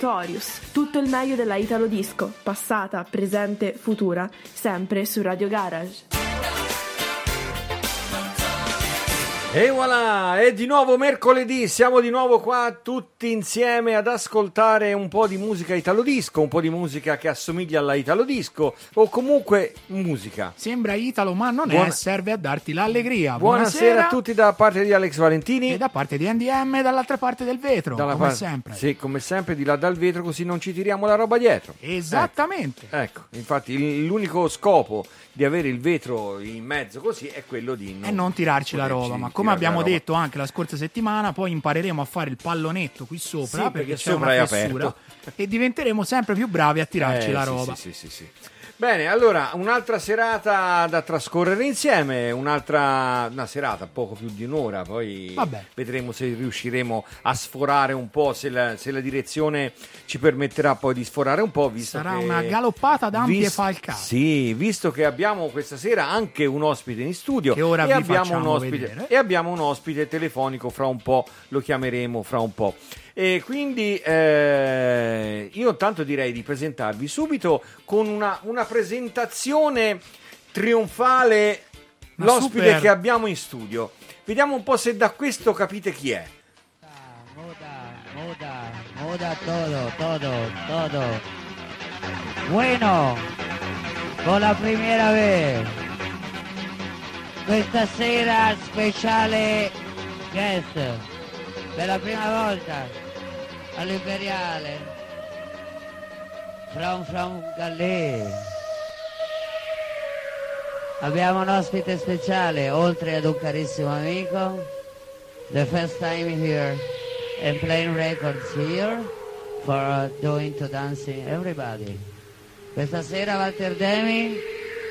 Notorious, tutto il meglio della Italo Disco, passata, presente, futura, sempre su Radio Garage. E voilà, è di nuovo mercoledì, siamo di nuovo qua tutti insieme ad ascoltare un po' di musica italo disco, un po' di musica che assomiglia alla italo disco o comunque musica. Sembra italo, ma non Buona- è, serve a darti l'allegria. Buonasera, a tutti da parte di Alex Valentini. E da parte di NDM e dall'altra parte del vetro, Dalla come par- sempre. Sì, come sempre di là dal vetro così non ci tiriamo la roba dietro. Esattamente. Ecco, infatti il- l'unico scopo di avere il vetro in mezzo così è quello di non, E non tirarci la roba, ma come abbiamo detto anche la scorsa settimana, poi impareremo a fare il pallonetto qui sopra Sì, perché, perché c'è sopra una fessura e diventeremo sempre più bravi a tirarci Eh, la roba. Sì, sì, sì, sì. Bene, allora, un'altra serata da trascorrere insieme, un'altra una serata, poco più di un'ora, poi Vabbè. vedremo se riusciremo a sforare un po', se la, se la direzione ci permetterà poi di sforare un po', visto Sarà che- una galoppata d'ampie vis- falcate. Sì, visto che abbiamo questa sera anche un ospite in studio Che ora e, abbiamo un ospite, vedere. e abbiamo un ospite telefonico fra un po', lo chiameremo fra un po'. E quindi eh, io intanto direi di presentarvi subito con una, una presentazione trionfale Ma l'ospite super. che abbiamo in studio. Vediamo un po' se da questo capite chi è. Moda, moda, moda todo, todo, todo. Bueno, con la primera vez. Questa sera speciale guest. Per la prima volta all'Imperiale. From from Gallè. Abbiamo un ospite speciale, oltre ad un carissimo amico. The first time here and playing records here for doing to dancing everybody. Questa sera Walter Demi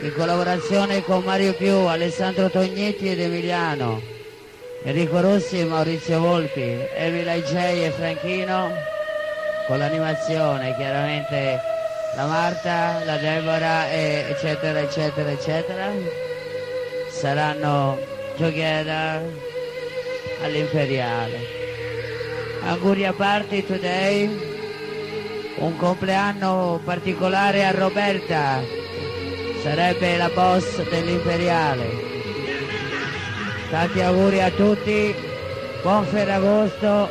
in collaborazione con Mario Più, Alessandro Tognetti ed Emiliano, Enrico Rossi Maurizio Volpi, Emila J e Franchino con l'animazione chiaramente la Marta, la Deborah eccetera eccetera eccetera saranno together all'imperiale. Auguri a party today, un compleanno particolare a Roberta, sarebbe la boss dell'imperiale. Tanti auguri a tutti, buon Ferragosto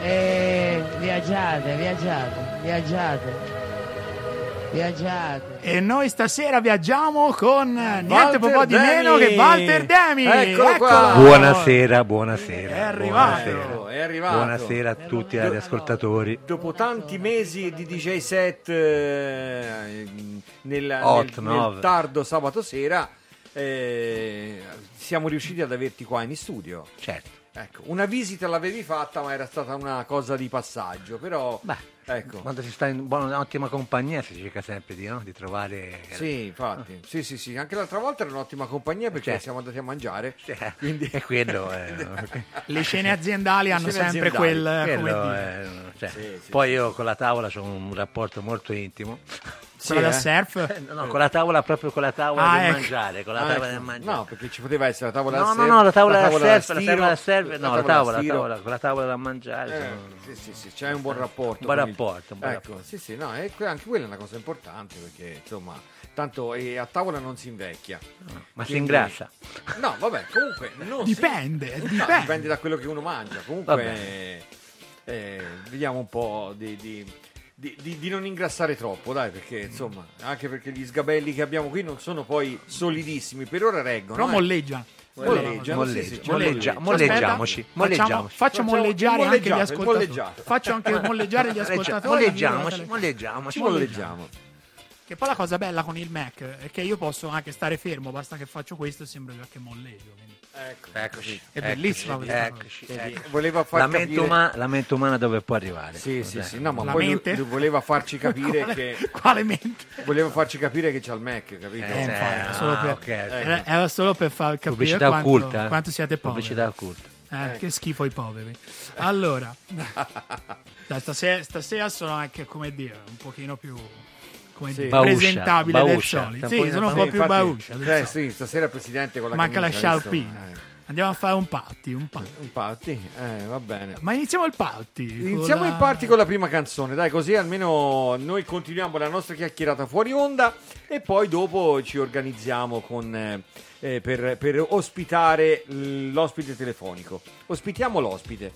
e viaggiate, viaggiate, viaggiate, viaggiate. E noi stasera viaggiamo con niente po' di Demi. meno che Walter Demi. Eccolo qua. Buonasera, buonasera. È arrivato. Buonasera, È arrivato. Buonasera a tutti gli ascoltatori. Dopo tanti mesi di DJ set eh, nel, Hot, nel- nel tardo sabato sera, eh, siamo riusciti ad averti qua in studio. Certo. Ecco, una visita l'avevi fatta, ma era stata una cosa di passaggio. Però, Beh, ecco, quando si sta in buona, ottima compagnia si cerca sempre di, no? di trovare... sì, infatti, sì, sì, sì. Anche l'altra volta era un'ottima compagnia perché Certo. siamo andati a mangiare. Cioè, Quindi- E quello è... Le scene aziendali hanno scene sempre aziendali. quel come quello è- cioè, Sì, sì, poi sì. io con la tavola ho un rapporto molto intimo. Sì, quella da eh? surf. Eh, no, no, con la tavola proprio con la tavola Ah, del ecco. mangiare, con la Ah, tavola ecco. del mangiare. No, perché ci poteva essere la tavola No, da no, surf, no, la tavola da tavola surf, la stiro, tavola da surf, no, la tavola, la tavola, con la tavola da mangiare. Eh, sono- sì, sì, sì, c'è un buon rapporto. buon con il- rapporto, un buon ecco, sì, sì, no, e que- anche quella è una cosa importante perché insomma, tanto eh, a tavola non si invecchia. Ma si ingrassa. No, vabbè, comunque non si- Dipende, No, dipende. dipende da quello che uno mangia. Comunque, eh, vediamo un po' di, di- di- di- di non ingrassare troppo, dai, perché insomma, anche perché gli sgabelli che abbiamo qui non sono poi solidissimi, per ora reggono. Però eh. molleggia. Molleggiano, Molleggia- sì, molleggia- molleggia. molleggiamoci, molleggiamoci. Faccio, molleggiare anche gli ascoltatori. Faccio anche molleggiare gli ascoltatori. Molleggiamoci, molleggiamoci. Ci molleggiamo. Che poi la cosa bella con il Mac è che io posso anche stare fermo, basta che faccio questo e sembra già che molleggio. quindi Ecco, Eccoci. È bellissima eccoci, questa eccoci, Vedi, ecco. voleva far La mente, capire... umana, la mente umana dove può arrivare. Sì, sì, sì, no, ma La poi lui- mente? lui voleva farci capire Quale- che Quale mente? voleva farci capire che c'ha il Mac, capito? Eh, Eh, ah, solo per- ok, Era, era solo per far capire Pubblicità quanto, occulta. quanto siete poveri. Pubblicità occulta. Eh, Che schifo i poveri. Allora, stasera, stasera sono anche, come dire, un pochino più come Sì. dire, Bauscia, presentabile bauscia. del solito. Un Sì, sono un po' più bauscia. Eh sì, stasera presidente con la Manca la camicia, visto? sciarpina. Eh, Andiamo a fare un party, un party. infatti, eh, va bene. Ma iniziamo il party. Iniziamo la- in party con la prima canzone, dai, così almeno noi continuiamo la nostra chiacchierata fuori onda e poi dopo ci organizziamo con, eh, eh, per, per ospitare l'ospite telefonico. Ospitiamo l'ospite.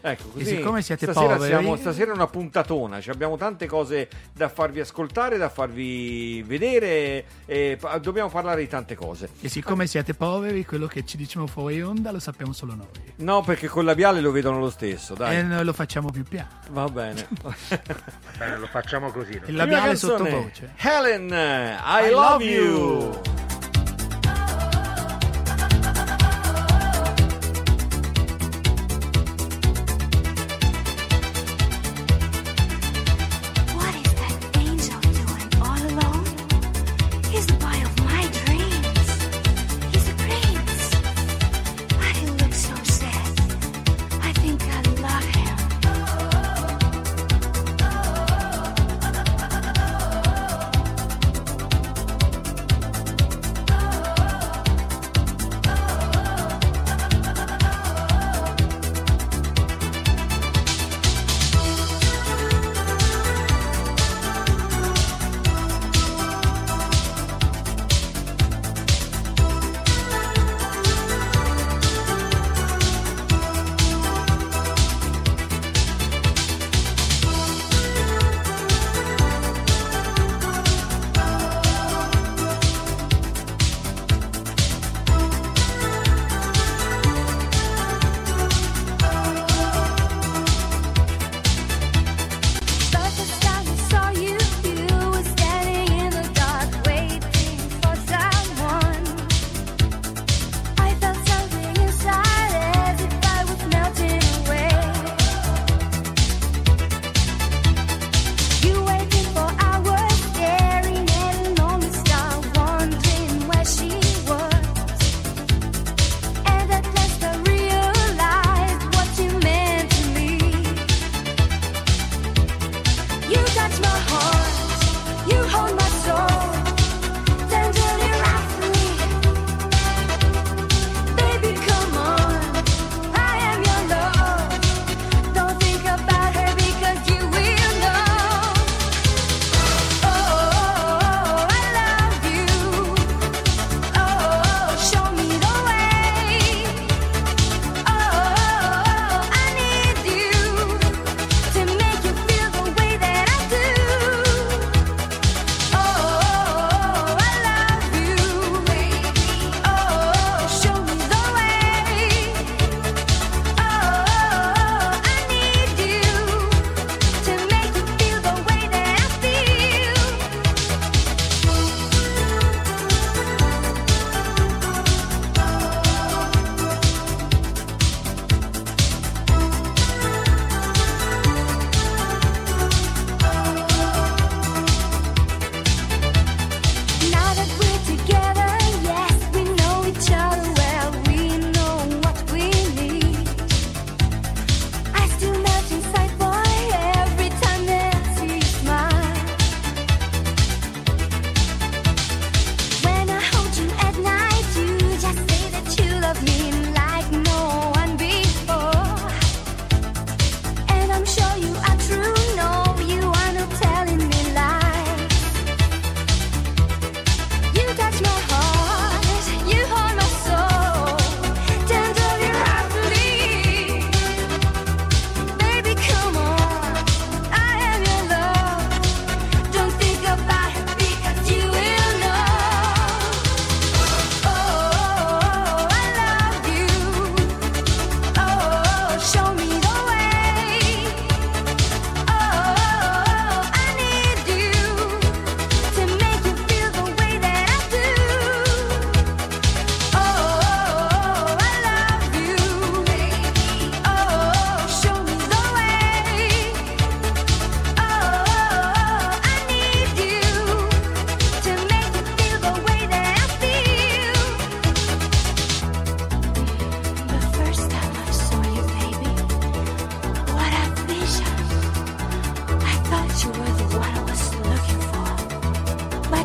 Ecco, così siccome siete stasera, poveri- siamo- stasera è una puntatona, ci abbiamo tante cose da farvi ascoltare, da farvi vedere e pa- dobbiamo parlare di tante cose. E siccome siete poveri, quello che ci diciamo fuori onda lo sappiamo solo noi. No, perché col labiale lo vedono lo stesso, dai. E noi lo facciamo più piano. Va bene. Bene, lo facciamo così. Il labiale sottovoce. Helen, I, I love, love you. you.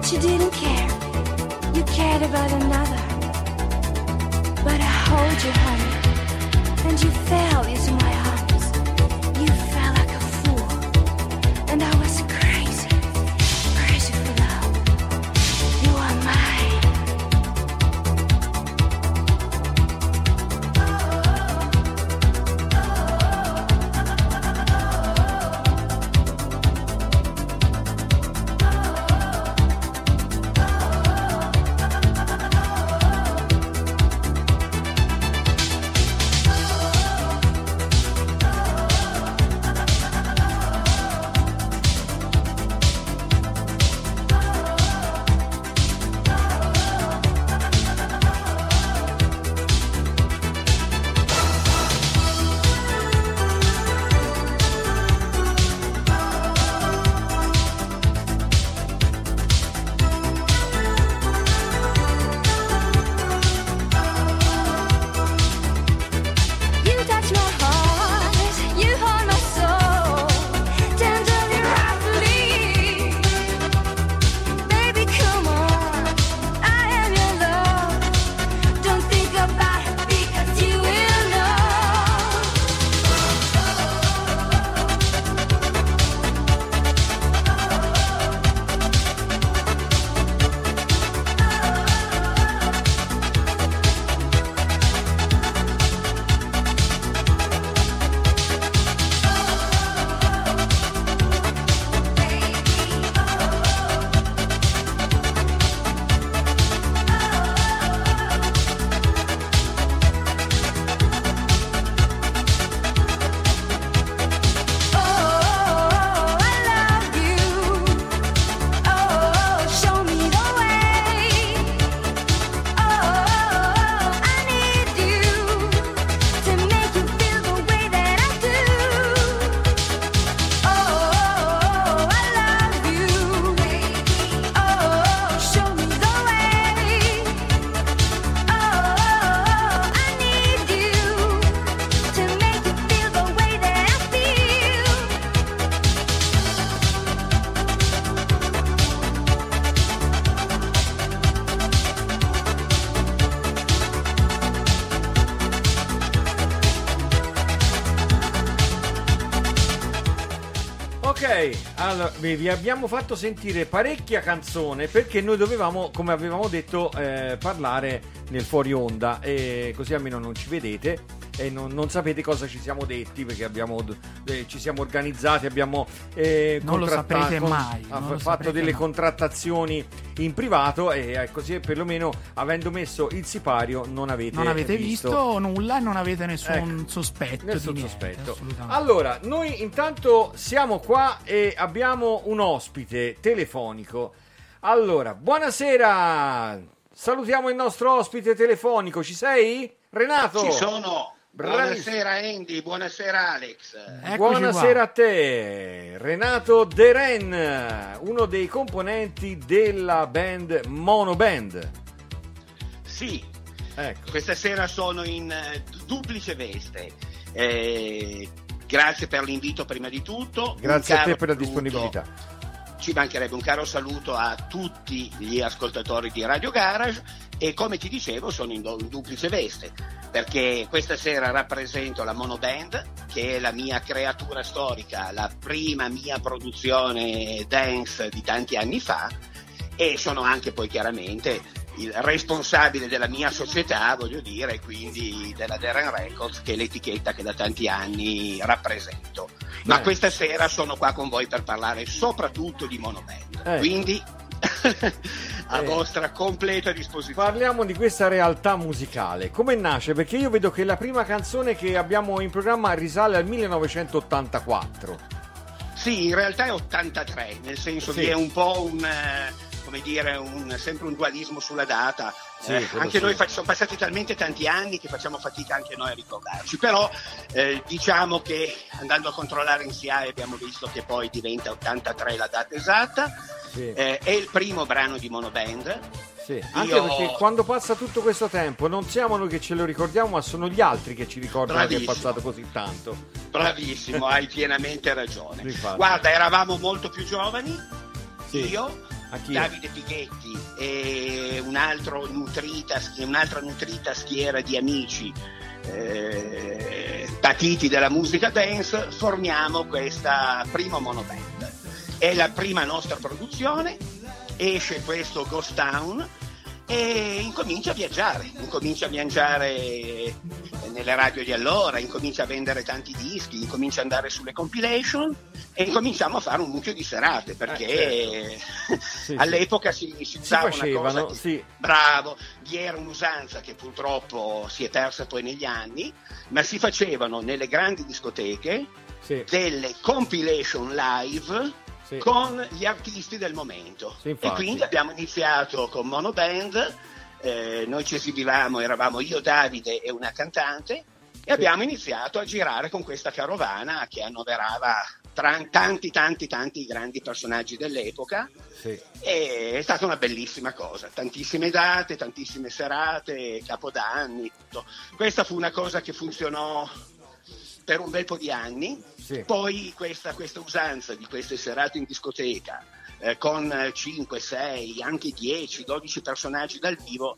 You didn't care. You cared about another. But I hold you, honey, and you fell into my allora vi abbiamo fatto sentire parecchia canzone perché noi dovevamo, come avevamo detto, eh, parlare nel fuori onda e così almeno non ci vedete e non, non sapete cosa ci siamo detti perché abbiamo, eh, ci siamo organizzati, abbiamo eh, Non lo saprete mai, ha fatto saprete delle mai. contrattazioni in privato e così perlomeno avendo messo il sipario non avete, Non avete visto, nulla e non avete nessun Ecco, sospetto. Nessun di niente, sospetto. assolutamente. Allora, noi intanto siamo qua e abbiamo un ospite telefonico. Allora, buonasera. Salutiamo il nostro ospite telefonico. Ci sei? Renato. Ci sono. Buonasera Andy, buonasera Alex. Eccoci Buonasera qua. a te, Renato Deren, uno dei componenti della band Mono Band. Sì, Ecco. questa sera sono in eh, duplice veste. Eh, grazie per l'invito prima di tutto. Grazie a te per la disponibilità. Ci mancherebbe un caro saluto a tutti gli ascoltatori di Radio Garage e come ti dicevo sono in, duplice veste perché questa sera rappresento la Mono Band che è la mia creatura storica, la prima mia produzione dance di tanti anni fa e sono anche poi chiaramente il responsabile della mia società, voglio dire, quindi della Darren Records, che è l'etichetta che da tanti anni rappresento. Ma questa sera sono qua con voi per parlare soprattutto di Monoband. Eh. Quindi a Eh. vostra completa disposizione. Parliamo di questa realtà musicale. Come nasce? Perché io vedo che la prima canzone che abbiamo in programma risale al 1984. Sì, in realtà è 83, nel senso Sì. che è un po' un, eh, come dire, un, sempre un dualismo sulla data. Sì, Eh, anche sì. noi fac- sono passati talmente tanti anni che facciamo fatica anche noi a ricordarci, però eh, diciamo che andando a controllare in SIAE abbiamo visto che poi diventa 83 la data esatta, Sì, Eh, è il primo brano di Monoband, sì. Anche io- perché quando passa tutto questo tempo non siamo noi che ce lo ricordiamo, ma sono gli altri che ci ricordano che è Bravissimo. passato così tanto. bravissimo, hai pienamente ragione. Guarda, eravamo molto più giovani, Sì. io? Davide Pighetti e un altro nutrita, un'altra nutrita schiera di amici eh, patiti della musica dance, formiamo questa prima monoband. È la prima nostra produzione, esce questo Ghost Town e incomincia a viaggiare, incomincia a viaggiare nelle radio di allora, incomincia a vendere tanti dischi, incomincia ad andare sulle compilation e incominciamo a fare un mucchio di serate perché Eh, Sì, all'epoca si, si usava una facevano, cosa che- sì. bravo, vi era un'usanza che purtroppo si è persa poi negli anni, ma si facevano nelle grandi discoteche Sì, delle compilation live sì. con gli artisti del momento. Sì, e quindi abbiamo iniziato con Monoband, eh, noi ci esibivamo, eravamo io, Davide e una cantante, e abbiamo iniziato a girare con questa carovana che annoverava tra tanti, tanti, tanti grandi personaggi dell'epoca. sì. E è stata una bellissima cosa, tantissime date, tantissime serate, capodanni, tutto. Questa fu una cosa che funzionò per un bel po' di anni, Sì. poi questa, questa usanza di queste serate in discoteca eh, con 5, 6, anche 10, 12 personaggi dal vivo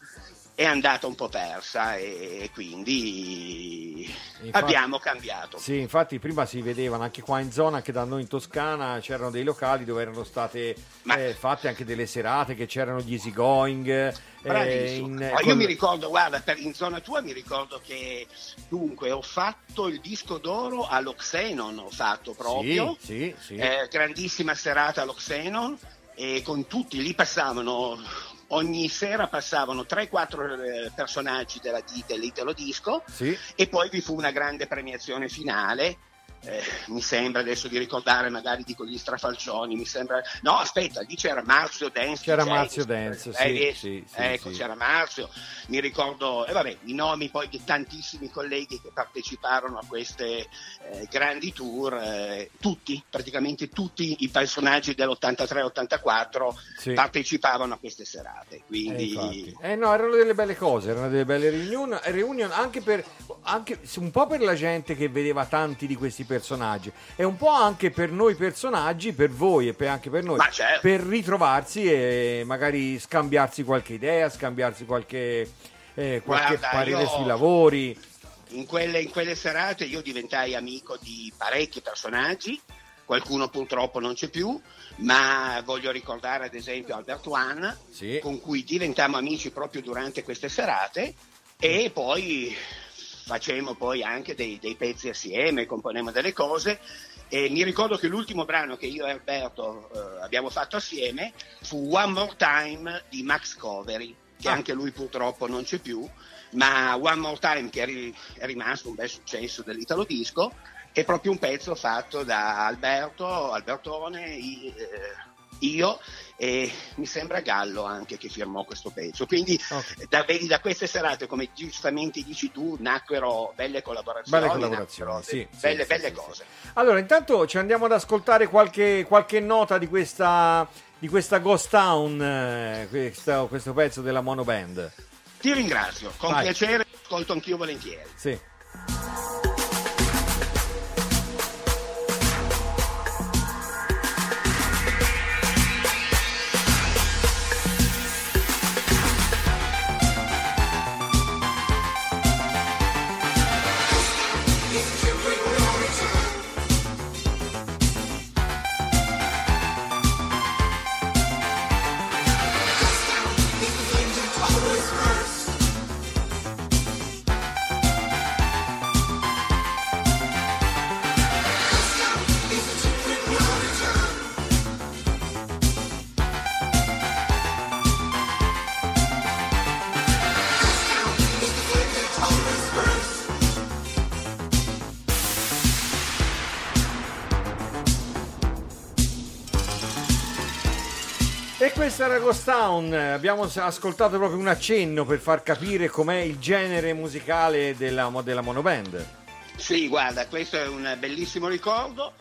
è andata un po' persa e quindi Infatti- abbiamo cambiato. Sì, infatti prima si vedevano anche qua in zona, anche da noi in Toscana, c'erano dei locali dove erano state Ma- eh, fatte anche delle serate, che c'erano gli easy going. Eh, Bravissimo. in- Ma io con- mi ricordo, guarda, per- in zona tua mi ricordo che dunque ho fatto il disco d'oro all'Oxenon, ho fatto proprio, Sì, sì, sì. Eh, grandissima serata all'Oxenon e con tutti lì passavano, ogni sera passavano 3-4 eh, personaggi della, di- dell'Italo Disco sì. e poi vi fu una grande premiazione finale. Eh, mi sembra adesso di ricordare, magari dico gli strafalcioni. Mi sembra, no, aspetta, lì c'era Marzio Dance. C'era Marzio Dance, Eh, sì, sì, ecco, sì. c'era Marzio. Mi ricordo, e vabbè, i nomi poi di tantissimi colleghi che parteciparono a queste eh, grandi tour. eh, tutti, praticamente tutti i personaggi dell'83-84 Sì. partecipavano a queste serate. Eh, Quindi, infatti. Eh, no, erano delle belle cose, erano delle belle reunion, reunion anche per anche un po' per la gente che vedeva tanti di questi personaggi e un po' anche per noi personaggi, per voi e per- anche per noi, certo. per ritrovarsi e magari scambiarsi qualche idea, scambiarsi qualche, eh, qualche Guarda, parere io- sui lavori. in quelle, in quelle serate io diventai amico di parecchi personaggi, qualcuno purtroppo non c'è più, ma voglio ricordare ad esempio Albert One, Sì. con cui diventammo amici proprio durante queste serate e poi facemmo poi anche dei, dei pezzi assieme, componemmo delle cose. E mi ricordo che l'ultimo brano che io e Alberto eh, abbiamo fatto assieme fu One More Time di Max Covery, che Ah. anche lui purtroppo non c'è più, ma One More Time che è, ri- è rimasto un bel successo dell'Italo Disco, è proprio un pezzo fatto da Alberto, Albertone, i- eh, io e mi sembra Gallo anche che firmò questo pezzo. Quindi Ok. da, vedi, da queste serate, come giustamente dici tu, nacquero belle collaborazioni. Belle collaborazioni, sì, belle, sì, belle sì, cose. Allora, intanto ci andiamo ad ascoltare qualche, qualche nota di questa, di questa Ghost Town, eh, questo, questo pezzo della Mono Band. Ti ringrazio, con Vai. piacere, ascolto anch'io volentieri. Sì. Ghost Town, abbiamo ascoltato proprio un accenno per far capire com'è il genere musicale della, della monoband. Sì, guarda, questo è un bellissimo ricordo.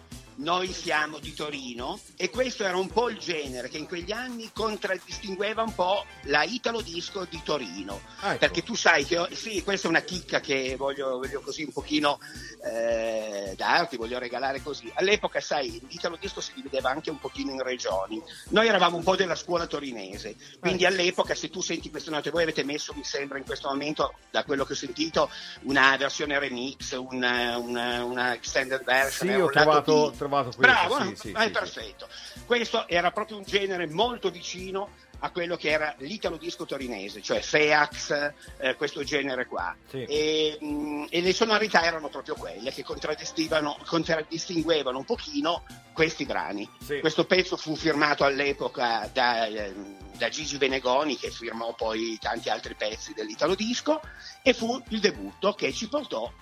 Noi siamo di Torino e questo era un po' il genere che in quegli anni contraddistingueva un po' la Italo Disco di Torino. Ecco. Perché tu sai che, sì, questa è una chicca che voglio, voglio così un pochino eh, darti, voglio regalare così. All'epoca, sai, l'Italo Disco si divideva anche un pochino in regioni. Noi eravamo un po' della scuola torinese, quindi all'epoca se tu senti queste note, voi avete messo, mi sembra, in questo momento, da quello che ho sentito, una versione remix, una, una, una extended version. Sì, ho trovato, B. trovato questo. Bravo, sì, eh? sì, è sì. perfetto. Questo era proprio un genere molto vicino a quello che era l'italo disco torinese, cioè Feax, eh, questo genere qua. Sì. E, mh, e le sonorità erano proprio quelle che contraddistinguevano, un pochino questi brani. Sì. Questo pezzo fu firmato all'epoca da, ehm, da Gigi Venegoni, che firmò poi tanti altri pezzi dell'italo disco, e fu il debutto che ci portò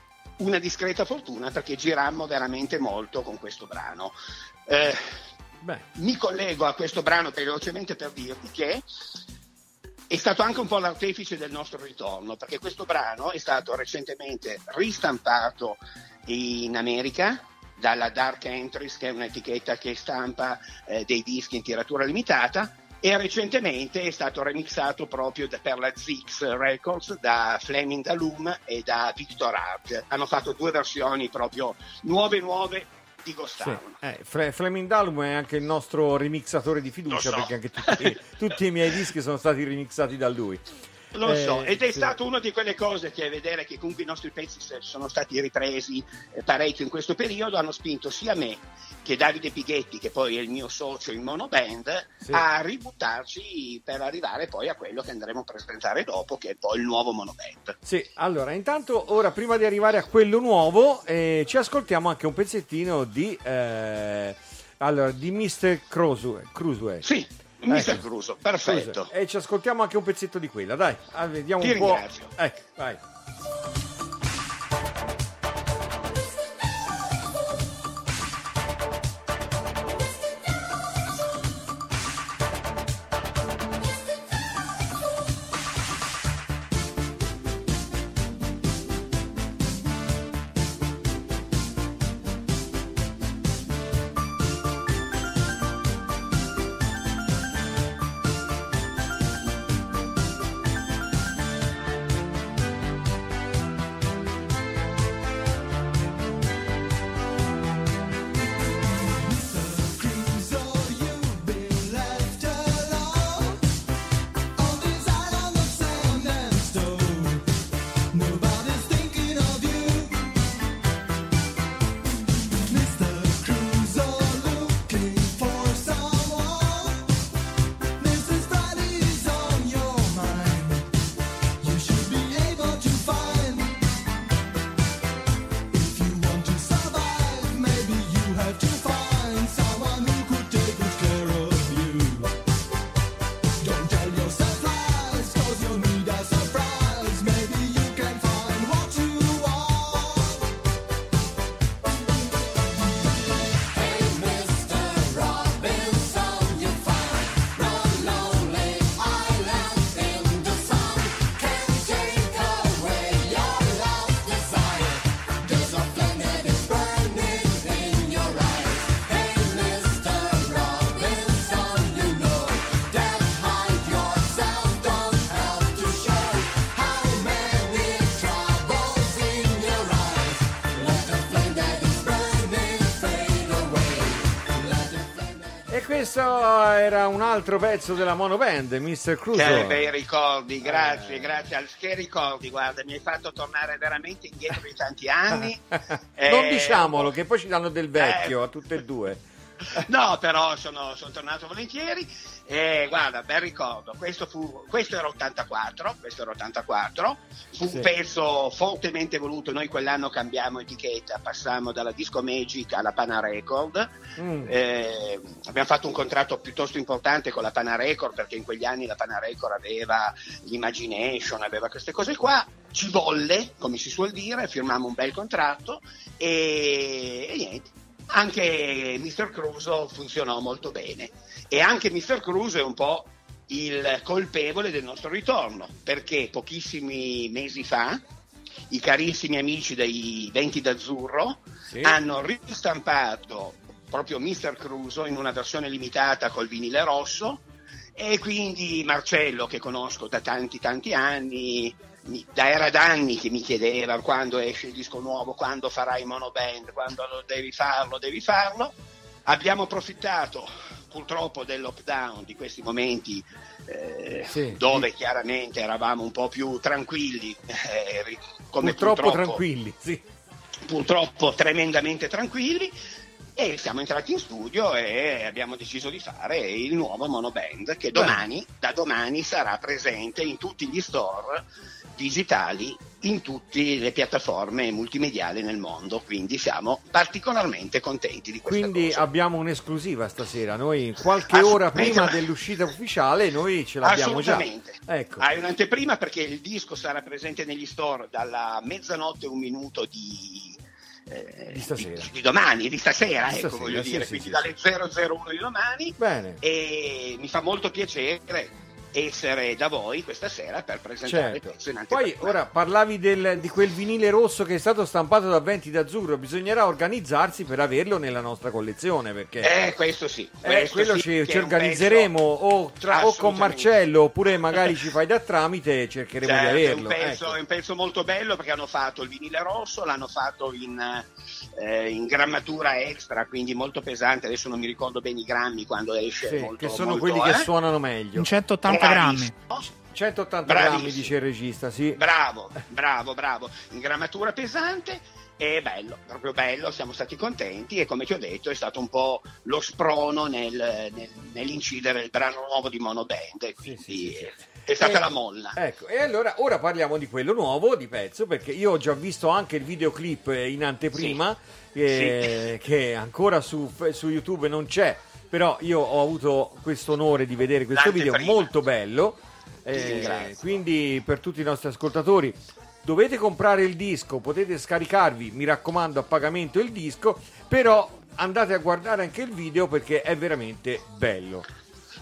una discreta fortuna perché girammo veramente molto con questo brano. Eh, mi collego a questo brano velocemente per dirvi che è stato anche un po' l'artefice del nostro ritorno, perché questo brano è stato recentemente ristampato in America dalla Dark Entries, che è un'etichetta che stampa eh, dei dischi in tiratura limitata, e recentemente è stato remixato proprio da- per la Zix Records da Fleming Dalum e da Victor Hart. Hanno fatto due versioni proprio nuove nuove di Ghost sì. Eh, Fle- Fleming Dalum è anche il nostro remixatore di fiducia, so. perché anche tutti, tutti i miei dischi sono stati remixati da lui. Lo Eh, so, ed è sì. stato una di quelle cose che vedere che comunque i nostri pezzi sono stati ripresi eh, parecchio in questo periodo hanno spinto sia me che Davide Pighetti, che poi è il mio socio in monoband, Sì. a ributtarci per arrivare poi a quello che andremo a presentare dopo, che è poi il nuovo monoband. Sì, allora, intanto, ora prima di arrivare a quello nuovo, eh, ci ascoltiamo anche un pezzettino di, eh, allora, di Mr. Croswell. Cruswell. Sì, Mr. Ecco. Cruso, perfetto. Scusa, E ci ascoltiamo anche un pezzetto di quella, dai. Ah, vediamo Ti un po'. ringrazio. Ecco, vai. Era un altro pezzo della monoband, Mr. Crusoe. Che bei ricordi, grazie, Eh. grazie. al- Che ricordi, guarda, mi hai fatto tornare veramente indietro di tanti anni. non Eh, diciamolo, che poi ci danno del vecchio Eh. a tutte e due. No, però sono, sono tornato volentieri. E guarda, bel ricordo. Questo, fu, questo era 84. Questo era 84. Fu Sì. un pezzo fortemente voluto. Noi quell'anno cambiamo etichetta, passammo dalla Disco Magic alla Pana Record. Mm. Eh, abbiamo fatto un contratto piuttosto importante con la Pana Record perché in quegli anni la Pana Record aveva l'imagination, aveva queste cose qua. Ci volle, come si suol dire, firmammo un bel contratto e, e niente. Anche Mr. Crusoe funzionò molto bene e anche Mr. Crusoe è un po' il colpevole del nostro ritorno perché pochissimi mesi fa i carissimi amici dei Venti d'Azzurro Sì. hanno ristampato proprio Mr. Cruso in una versione limitata col vinile rosso e quindi Marcello che conosco da tanti tanti anni, mi- da era d'anni che mi chiedeva quando esce il disco nuovo, quando farai monoband, quando lo devi farlo, devi farlo. Abbiamo approfittato purtroppo del lockdown, di questi momenti eh, Sì. dove chiaramente eravamo un po' più tranquilli, eh, come purtroppo, purtroppo tranquilli, sì. purtroppo tremendamente tranquilli e siamo entrati in studio e abbiamo deciso di fare il nuovo monoband che domani, da domani sarà presente in tutti gli store digitali in tutte le piattaforme multimediali nel mondo quindi siamo particolarmente contenti di questa Quindi cosa. abbiamo un'esclusiva stasera. Noi qualche ora prima dell'uscita ufficiale noi ce l'abbiamo già. Ecco. Hai un'anteprima perché il disco sarà presente negli store dalla mezzanotte e un minuto di, eh, Di stasera. di, di domani, di stasera, Di ecco, stasera, voglio sì, dire, sì, quindi sì, dalle 001 di domani Bene. e mi fa molto piacere essere da voi questa sera per presentare Certo. Poi ora parlavi del- di quel vinile rosso che è stato stampato da Venti d'Azzurro, bisognerà organizzarsi per averlo nella nostra collezione perché Eh, questo sì. eh, questo quello sì, ci, ci organizzeremo o, tra- o con. Marcello oppure magari ci fai da tramite e cercheremo Certo, di è, un averlo. pezzo, ecco. è un pezzo molto bello perché hanno fatto il vinile rosso, l'hanno fatto in, eh, in grammatura extra, quindi molto pesante. Adesso non mi ricordo bene i grammi quando esce. Sì, molto, che sono molto, quelli eh. che suonano meglio. In 180 grammi. Bravissimo. 180 grammi Bravissimo. dice il regista, sì. Bravo, bravo, bravo. In grammatura pesante è bello, proprio bello, siamo stati contenti e come ti ho detto è stato un po' lo sprono nel- nel- nell'incidere il brano nuovo di Monoband, e quindi sì, sì, sì. è stata Eh, la molla. Ecco, e allora ora parliamo di quello nuovo di pezzo perché io ho già visto anche il videoclip in anteprima eh, che ancora su, su YouTube non c'è, però io ho avuto questo onore di vedere questo video molto bello. Eh, quindi per tutti i nostri ascoltatori dovete comprare il disco, potete scaricarvi, mi raccomando, a pagamento il disco, però andate a guardare anche il video perché è veramente bello.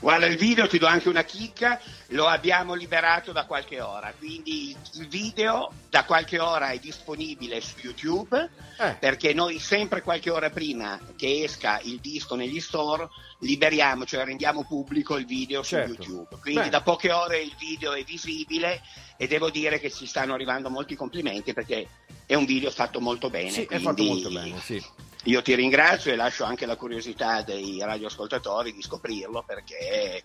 Guarda il video, ti do anche una chicca, lo abbiamo liberato da qualche ora, quindi il video da qualche ora è disponibile su YouTube Eh. perché noi sempre qualche ora prima che esca il disco negli store liberiamo, cioè rendiamo pubblico il video su Certo. YouTube. Quindi Bene. da poche ore il video è visibile e devo dire che ci stanno arrivando molti complimenti perché è un video fatto molto bene. Sì, è quindi fatto molto bene, sì. Io ti ringrazio e lascio anche la curiosità dei radioascoltatori di scoprirlo perché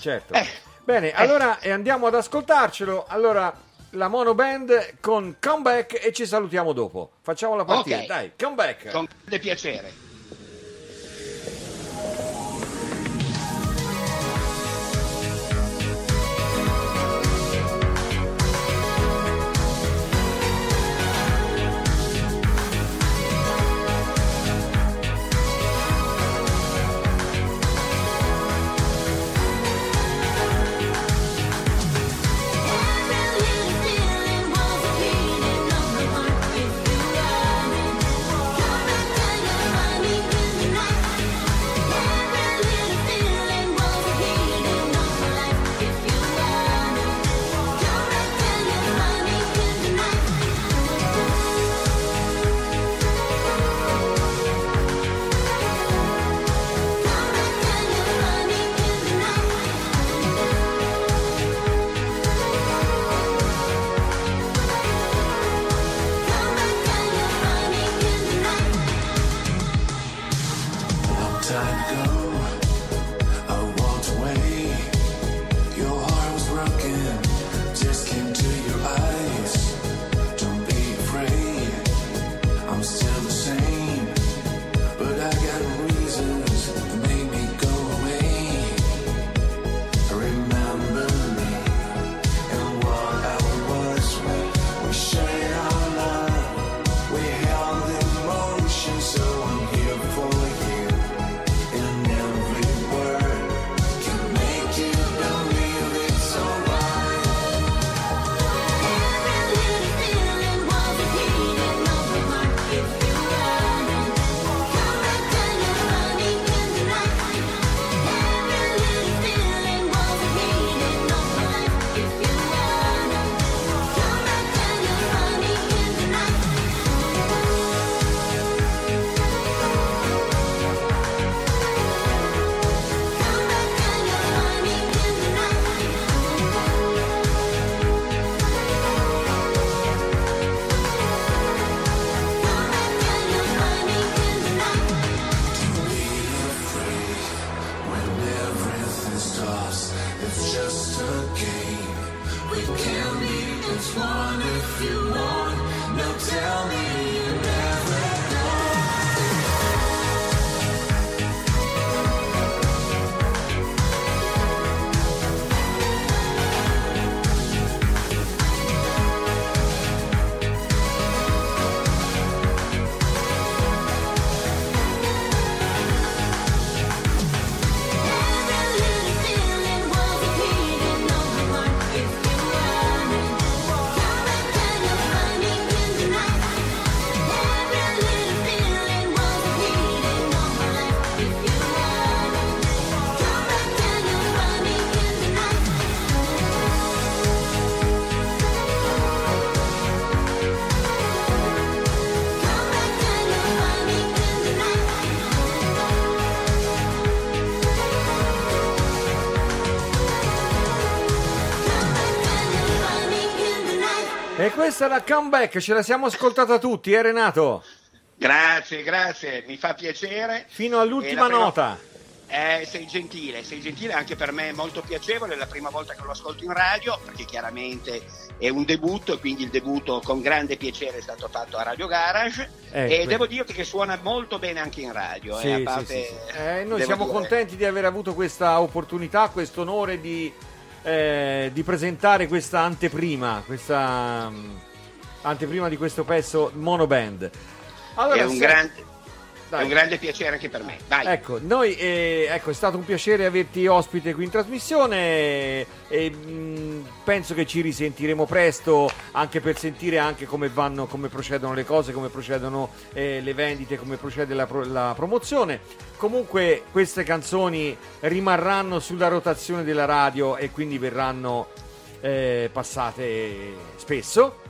Certo. Eh. Bene, allora eh, andiamo ad ascoltarcelo. Allora, la Mono Band con Comeback e ci salutiamo dopo. Facciamo la partita, Ok. dai, Comeback. con grande piacere. Questa è la comeback, ce la siamo ascoltata tutti, eh Renato? Grazie, grazie, mi fa piacere. Fino all'ultima prima- nota. Eh, sei gentile, sei gentile, anche per me è molto piacevole, è la prima volta che lo ascolto in radio, perché chiaramente è un debutto e quindi il debutto con grande piacere è stato fatto a Radio Garage Eh, e que- devo dire che suona molto bene anche in radio. Sì, eh, sì, parte- sì, sì. Eh, noi siamo dire- contenti di aver avuto questa opportunità, questo onore di, eh, di presentare questa anteprima, questa mm, anteprima di questo pezzo monoband. Allora, è, un se- grande, dai. è un grande piacere anche per me. Vai. Ecco, noi, eh, ecco, è stato un piacere averti ospite qui in trasmissione e mh, penso che ci risentiremo presto anche per sentire anche come vanno, come procedono le cose, come procedono eh, le vendite, come procede la, pro- la promozione. Comunque queste canzoni rimarranno sulla rotazione della radio e quindi verranno eh, passate spesso.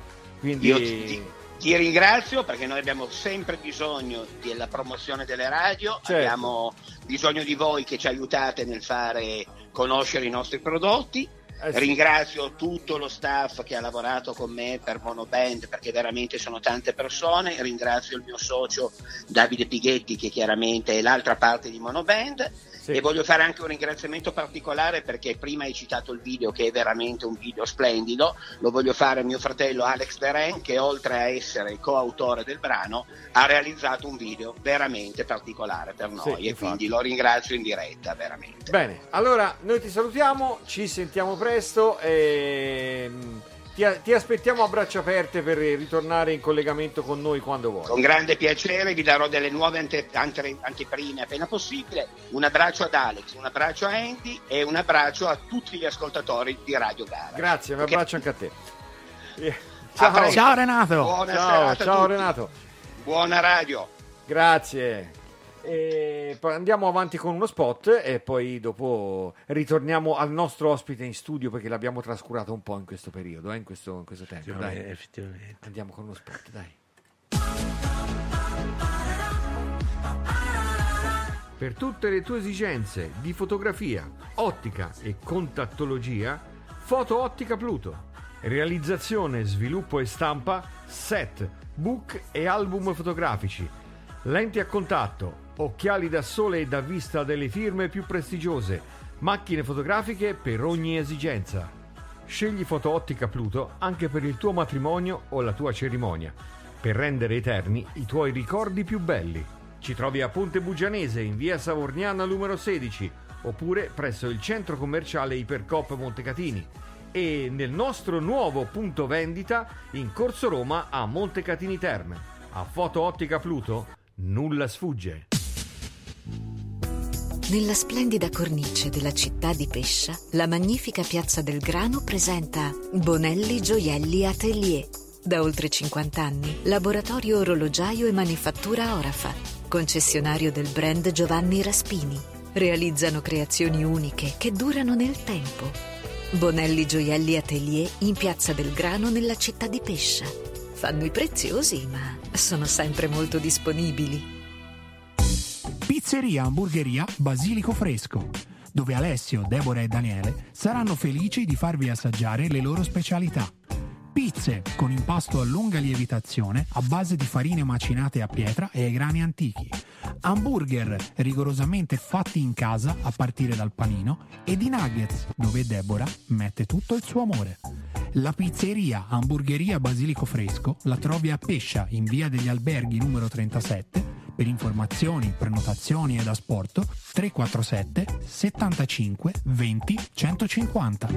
Quindi Io ti, ti- ringrazio perché noi abbiamo sempre bisogno della promozione delle radio, Certo. abbiamo bisogno di voi che ci aiutate nel fare conoscere i nostri prodotti. Eh sì. Ringrazio tutto lo staff che ha lavorato con me per Monoband perché veramente sono tante persone. Ringrazio il mio socio Davide Pighetti che chiaramente è l'altra parte di Monoband. Sì. E voglio fare anche un ringraziamento particolare perché prima hai citato il video che è veramente un video splendido, lo voglio fare a mio fratello Alex Deren che oltre a essere coautore del brano ha realizzato un video veramente particolare per noi e infatti. quindi lo ringrazio in diretta veramente. Bene, allora noi ti salutiamo, ci sentiamo presto e mm, ti, ti aspettiamo a braccia aperte per ritornare in collegamento con noi quando vuoi. Con grande piacere vi darò delle nuove ante- ante- anteprime appena possibile. Un abbraccio ad Alex, un abbraccio a Andy e un abbraccio a tutti gli ascoltatori di Radio Gara. Grazie, un abbraccio anche a te. Eh, A Ciao. Ciao Renato. Buona ciao, ciao tutti. Renato. Buona radio. Grazie. E poi andiamo avanti con uno spot e poi dopo ritorniamo al nostro ospite in studio perché l'abbiamo trascurato un po' in questo periodo, eh, in, questo, in questo tempo. Dai. Effettivamente. Andiamo con uno spot, dai. Per tutte le tue esigenze di fotografia, ottica e contattologia, Foto Ottica Pluto. Realizzazione, sviluppo e stampa, set, book e album fotografici. Lenti a contatto, occhiali da sole e da vista delle firme più prestigiose, macchine fotografiche per ogni esigenza. Scegli Foto Ottica Pluto anche per il tuo matrimonio o la tua cerimonia, per rendere eterni i tuoi ricordi più belli. Ci trovi a Ponte Bugianese in via Savorniana numero 16 oppure presso il centro commerciale Ipercop Montecatini e nel nostro nuovo punto vendita in Corso Roma a Montecatini Terme. A Foto Ottica Pluto nulla sfugge. Nella splendida cornice della città di Pescia, la magnifica piazza del Grano presenta Bonelli Gioielli Atelier. Da oltre 50 anni, laboratorio orologiaio e manifattura Orafa, concessionario del brand Giovanni Raspini. Realizzano creazioni uniche che durano nel tempo. Bonelli Gioielli Atelier in piazza del Grano nella città di Pescia. Fanno i preziosi, ma sono sempre molto disponibili. Pizzeria Hamburgeria Basilico Fresco, dove Alessio, Deborah e Daniele saranno felici di farvi assaggiare le loro specialità. Pizze con impasto a lunga lievitazione a base di farine macinate a pietra e ai grani antichi. Hamburger rigorosamente fatti in casa a partire dal panino e di nuggets dove Deborah mette tutto il suo amore. La pizzeria Hamburgeria Basilico Fresco la trovi a Pescia in via degli Alberghi numero 37 per informazioni, prenotazioni ed asporto 347 75 20 150.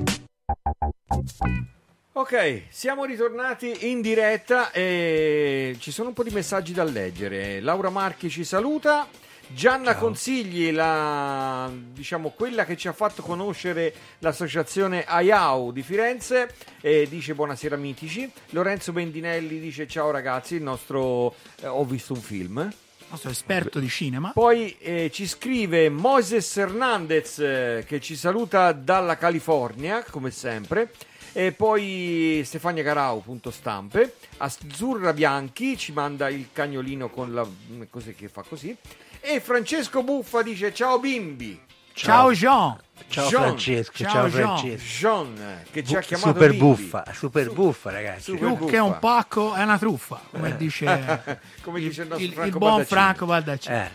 Ok, siamo ritornati in diretta e ci sono un po' di messaggi da leggere. Laura Marchi ci saluta. Gianna Consigli, la, diciamo quella che ci ha fatto conoscere l'associazione AIAU di Firenze, e dice buonasera mitici. Lorenzo Bendinelli dice ciao ragazzi, il nostro eh, ho visto un film. Il nostro esperto di cinema. Poi eh, ci scrive Moises Hernandez eh, che ci saluta dalla California, come sempre. E poi Stefania Garau, punto stampe. Azzurra Bianchi ci manda il cagnolino con la cos'è che fa così. E Francesco Buffa dice ciao bimbi. Ciao Jean. Ciao John. Francesco, Ciao, ciao, John. Francesco. John, che ci ha chiamato super Bibi. buffa, super buffa ragazzi. Super Più buffa. che un pacco è una truffa, come dice Come dice il nostro il, il Franco buon. Franco Baldaccini. Eh,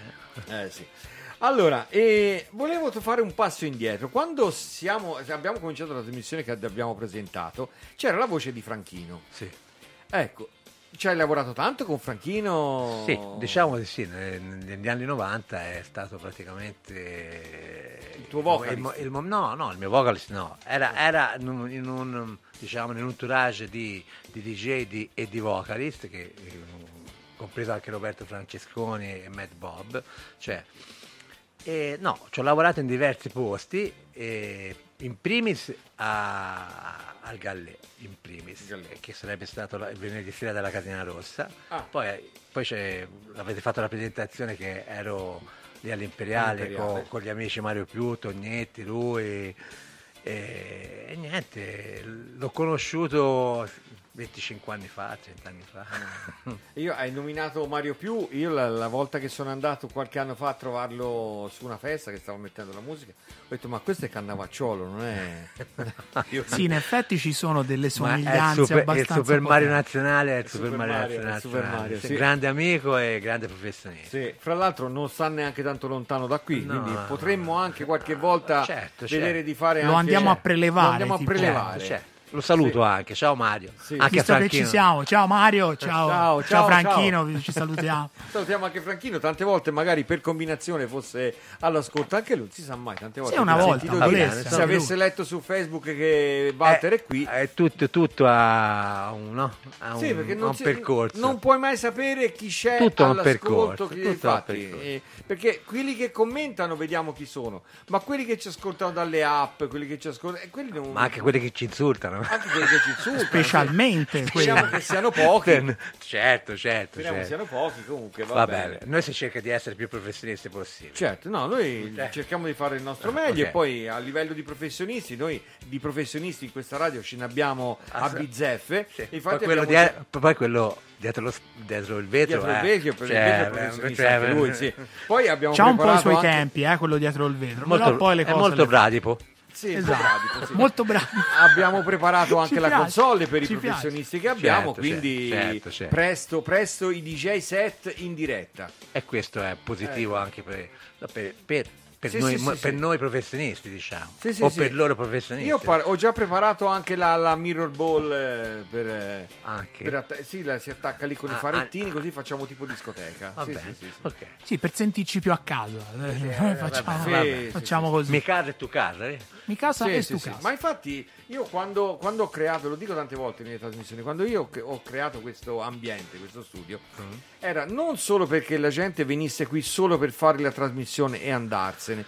Eh, sì. Allora, eh, volevo fare un passo indietro. Quando siamo, abbiamo cominciato la trasmissione che abbiamo presentato, c'era la voce di Franchino. sì. Ecco, ci hai lavorato tanto con Franchino? Sì, diciamo di sì, ne- negli anni 90 è stato praticamente Il tuo vocalist? il il no, no, il mio vocalist no, era, era in un, in un, diciamo, in un entourage di, di DJ di- e di vocalist, che, compreso anche Roberto Francesconi e Matt Bob, cioè, e, no, ci ho lavorato in diversi posti, e in primis a- al Gallè, in primis, Gallè. che sarebbe stato la- il venerdì sera della Catena Rossa. Ah. Poi, poi c'è- avete fatto la presentazione che ero lì all'Imperiale, All'Imperiale. Con, con gli amici Mario Più, Tognetti, lui e, e niente, l'ho conosciuto 25 anni fa, 30 anni fa. Io hai nominato Mario Più, io la, la volta che sono andato qualche anno fa a trovarlo su una festa che stavo mettendo la musica, ho detto ma questo è Cannavacciolo, non è... Sì, in effetti ci sono delle Ma è il somiglianze super, il abbastanza Super Mario nazionale è il Il Super, Mario, Mario, il nazionale. Super Mario, Sì. Grande amico e grande professionista. Sì, fra l'altro non sta neanche tanto lontano da qui, No, quindi no, potremmo anche qualche volta Certo, vedere certo. di fare Lo anche... andiamo a prelevare, Lo andiamo a prelevare. Certo, certo. Lo saluto Sì. anche, ciao Mario. Sì. Anche a Visto che Franchino. ci siamo, ciao Mario, ciao, Ciao, ciao, ciao, Franchino, ci salutiamo. Salutiamo anche Franchino, tante volte magari per combinazione fosse all'ascolto anche lui, non si sa mai, tante volte. Sì, una volta, volesse, dire, anche se avesse letto su Facebook che Walter è qui, È tutto, tutto a un, no? a un, Sì, non, un si- percorso. non puoi mai sapere chi c'è Tutto un percorso, chi- tutto a un infatti, percorso. eh, perché quelli che commentano vediamo chi sono, ma quelli che ci ascoltano dalle app, quelli che ci ascoltano, eh, quelli non, Ma anche quelli che ci insultano. Anche quelli che ci insultano. Specialmente quelli. Speriamo che siano pochi. certo, certo. Speriamo che certo. siano pochi comunque. Va, Va bene. bene, noi si cerca di essere più professionisti possibile. Certo, no, noi Eh. cerchiamo di fare il nostro meglio ok. e poi a livello di professionisti, noi di professionisti in questa radio ce ne abbiamo a Ah, sì. bizzeffe. Sì. Poi, Infatti quello abbiamo- die- poi quello dietro, lo dietro il vetro. dietro il eh, vecchio, per cioè, il vetro è eh, cioè, lui, sì. Poi abbiamo C'ha un po' i suoi anche- tempi, eh, quello dietro il vetro. Molto, però poi le è cose molto le- bradipo. Sì, Esatto. bravo, sì. Molto bravi. Abbiamo preparato anche Ci la piace, console per i ci professionisti che abbiamo, Certo, quindi certo, certo. Presto, presto i DJ set in diretta. E questo è positivo anche per, per- per- per Sì, noi, sì, sì, per sì. noi professionisti, diciamo. Sì, sì, o sì. per loro professionisti. Io par- ho già preparato anche la, la mirror ball eh, per, eh, Anche. per atta- sì, la si attacca lì con i Ah, farettini, ah, così facciamo tipo discoteca. Va Sì, bene, sì, sì, sì. per sentirci più a casa. Eh, facciamo Sì, vabbè. sì, facciamo sì. così. Mi casa e tu casa, eh? Mi casa Sì, e sì, tu sì. casa. Ma infatti io quando, quando ho creato, lo dico tante volte nelle trasmissioni, quando io ho- creato questo ambiente, questo studio, Mm. era non solo perché la gente venisse qui solo per fare la trasmissione e andarsene,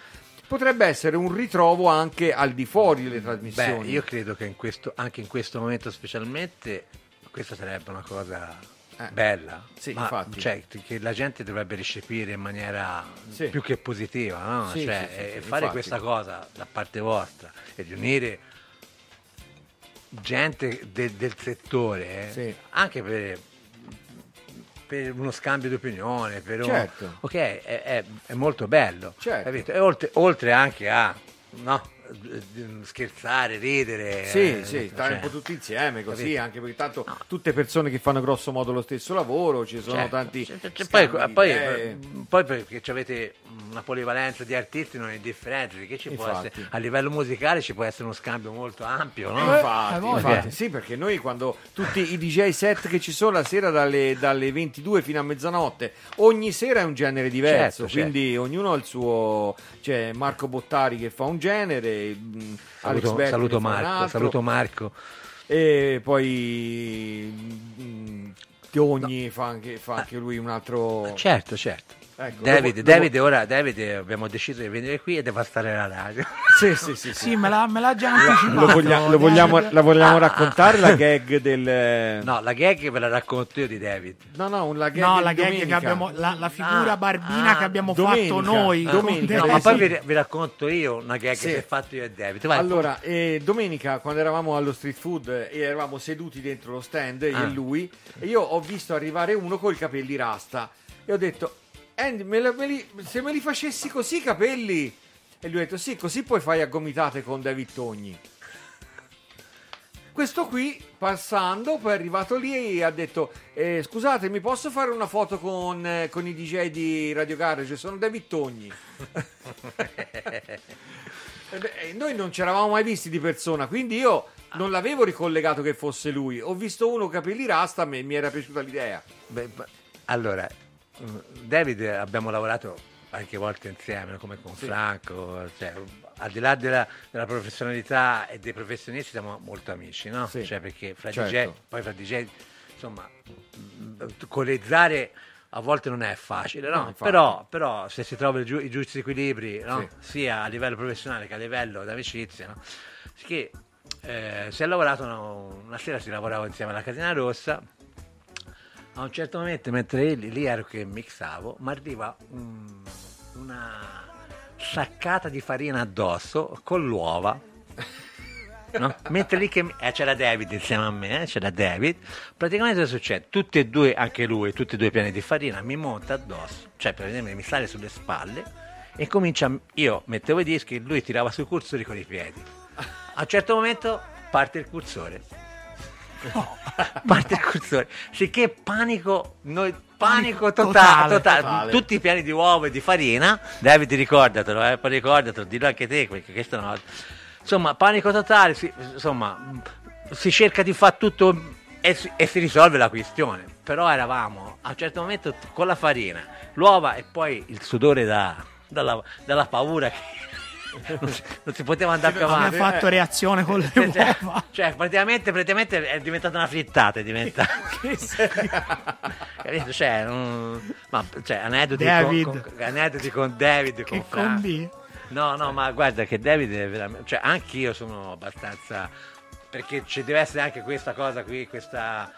potrebbe essere un ritrovo anche al di fuori delle Beh, trasmissioni. io credo che in questo, anche in questo momento specialmente, questa sarebbe una cosa Eh, bella. sì, ma, infatti. cioè, che la gente dovrebbe recepire in maniera Sì. più che positiva, no? Sì, Cioè, e fare infatti. questa cosa da parte vostra e di unire gente de- del settore, eh, Sì. anche per, per uno scambio di opinione, per un- Certo. ok, è, è- è molto bello. Certo. E oltre, oltre anche a no, scherzare, ridere. Sì, eh, sì, stare cioè, un po' tutti insieme così, capito? anche perché tanto tutte persone che fanno grosso modo lo stesso lavoro, ci sono Certo, tanti cioè, cioè, scambi poi, di poi- idee. poi perché avete una polivalenza di artisti non è differente perché ci può essere, a livello musicale ci può essere uno scambio molto ampio no? Eh, Infatti, voglia. infatti, sì, perché noi quando tutti i DJ set che ci sono la sera dalle, dalle 22 fino a mezzanotte, ogni sera è un genere diverso, Certo, quindi ognuno ha il suo. C'è Marco Bottari che fa un genere, mh, Alex saluto, Berti saluto fa Marco saluto Marco e poi Tiogni fa, anche, fa anche lui un altro. certo certo Ecco, David, dopo- David ora David abbiamo deciso di venire qui e deve stare la radio Sì, sì, sì, sì. Sì, me l'ha, me l'ha già anticipato. Lo, voglia- lo vogliamo, la vogliamo raccontare la gag del. no la gag ve la racconto io di David no, no, la gag, No, di la gag che abbiamo, la, la figura Ah, barbina ah, che abbiamo domenica, fatto noi. domenica. no, ma eh, poi vi, vi racconto io una gag Sì. che ho fatto io e David Vai. Allora, eh, domenica quando eravamo allo street food eh, e eravamo seduti dentro lo stand, io Ah. e lui, e io ho visto arrivare uno con i capelli rasta e ho detto, Andy, me la- me li- se me li facessi così i capelli... E lui ha detto sì, così poi fai a gomitate con David Togni. Questo qui, passando, poi è arrivato lì e ha detto eh, scusate, mi posso fare una foto con, eh, con i DJ di Radio Garage? Sono David Togni. E noi non ci eravamo mai visti di persona, quindi io non l'avevo ricollegato che fosse lui. Ho visto uno capelli rasta e mi era piaciuta l'idea. Beh, allora, David abbiamo lavorato anche volte insieme, come con Franco, cioè, al di là della, della professionalità e dei professionisti siamo molto amici, no? Sì. Cioè, perché fra Certo. DJ, poi fra DJ, insomma, mm, colezzare a volte non è facile, no? No, però, però se si trovano i, giu- i giusti equilibri, no? Sì. sia a livello professionale che a livello d'amicizia, no? Che eh, si è lavorato, una, una sera si lavorava insieme alla Casina Rossa, a un certo momento, mentre lì, lì ero che mixavo, mi arriva un- una saccata di farina addosso con l'uova. no? Mentre lì che eh, c'era David insieme a me, eh, c'era David. Praticamente cosa succede? Tutti e due, anche lui, tutti e due piani di farina, mi monta addosso, cioè praticamente mi sale sulle spalle e comincia. Io mettevo i dischi, lui tirava sui cursori con i piedi. A un certo momento parte il cursore. Parte il cursore. Sicché panico, noi, panico, Panico totale, totale, totale. totale. Tutti i piani di uovo e di farina. David, ricordatelo, eh, poi ricordatelo, dillo anche te, perché questa è una. Insomma, panico totale, si, insomma, si cerca di fare tutto e si, e si risolve la questione. Però eravamo a un certo momento con la farina, l'uova e poi il sudore da- dalla, dalla paura che non si, non poteva andare più avanti. fatto reazione con le Cioè, uova. cioè, praticamente, praticamente è diventata una frittata, è diventata. Capito? Cioè, mm, ma, cioè, aneddoti, David. Con, con, aneddoti con David, con Che Fra. combi? No, no, ma guarda che David è veramente. Cioè, anche io sono abbastanza. Perché ci deve essere anche questa cosa qui, questa.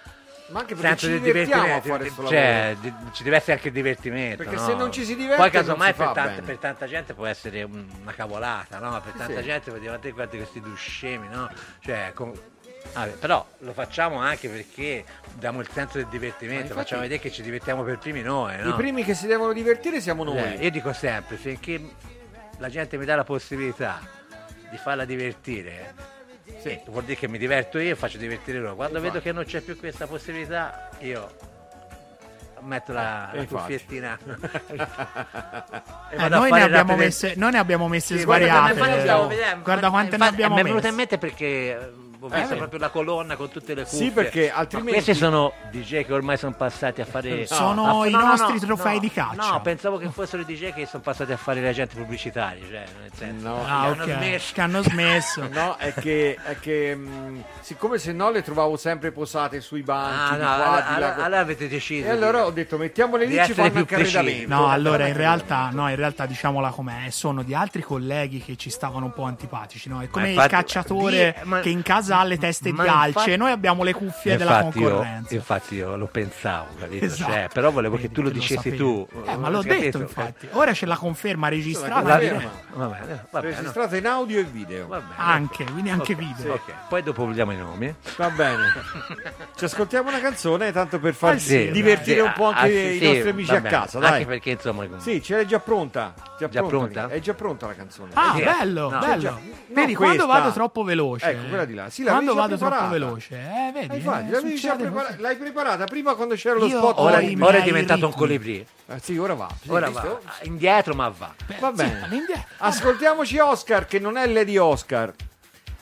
Ma anche perché senso ci di divertiamo a fare questo cioè, lavoro. ci deve essere anche il divertimento. Perché no? se non ci si diverte Poi casomai per, per tanta gente può essere un- una cavolata, no? Per tanta Sì. gente vuol dire, ma te guardi questi due scemi, no? Cioè, con- vabbè, però lo facciamo anche perché diamo il senso del divertimento, infatti- facciamo vedere che ci divertiamo per primi noi, no? I primi che si devono divertire siamo noi. Cioè, io dico sempre, finché la gente mi dà la possibilità di farla divertire, eh, vuol dire che mi diverto io e faccio divertire loro. Quando vedo che non c'è più questa possibilità, io metto la, E la cuffiettina. Eh, noi, ne abbiamo messe, noi ne abbiamo messe Sì, guarda, svariate. Guarda ma- quante ne infatti, abbiamo Mi è venuta in messe. mente perché eh, ho visto vedi. proprio la colonna con tutte le cuffie. Sì, perché Ma altrimenti- questi sono DJ che ormai sono passati a fare. Sono a- i nostri trofei di caccia. No, pensavo che fossero i DJ che sono passati a fare gli agenti pubblicitari. Cioè, nel senso, No. che Ah, hanno ok. smesso. Che hanno smesso. No, è che, è che mh, siccome se no le trovavo sempre posate sui banchi, Ah, no, qua, là. allora- allora avete deciso. E allora ho detto mettiamole lì, ci essere fanno più anche arredamento. No, allora in realtà, no, in realtà diciamola com'è, sono di altri colleghi che ci stavano un po' antipatici, no? È come il cacciatore ma- che in casa ha le teste ma di alce infatti- noi abbiamo le cuffie della Infatti io, concorrenza. infatti io lo pensavo, capito? Esatto. Cioè, però volevo che Vedi, tu lo lo dicessi sapevi. tu. Eh, ma l'ho Capito? detto infatti. Ora c'è la conferma registrata. La conferma. Va bene, va bene. Registrata in audio e video. Va bene. Anche, quindi anche Ok, video. ok. Poi dopo vogliamo i nomi. Va bene. Ci ascoltiamo una canzone tanto per far Ah, sì, divertire un po' anche Ah, sì, i sì, nostri amici a casa, dai. Anche perché insomma. Sì, ce l'hai già pronta. Già, Già pronta. È già pronta la canzone. Ah, Sì. bello, No. bello. Vedi, no, quando vado troppo veloce. Ecco, quella di là. Sì, quando vado troppo preparata. veloce, eh, vedi. Eh, infatti, eh, prepara- l'hai preparata prima quando c'era lo Io spot. Ora, ora è diventato un ritmi. colibrì. Eh, sì, ora va. Sì, Ora va indietro, ma va. Va Sì, bene. all'indietro. Ascoltiamoci Oscar, che non è Lady Oscar.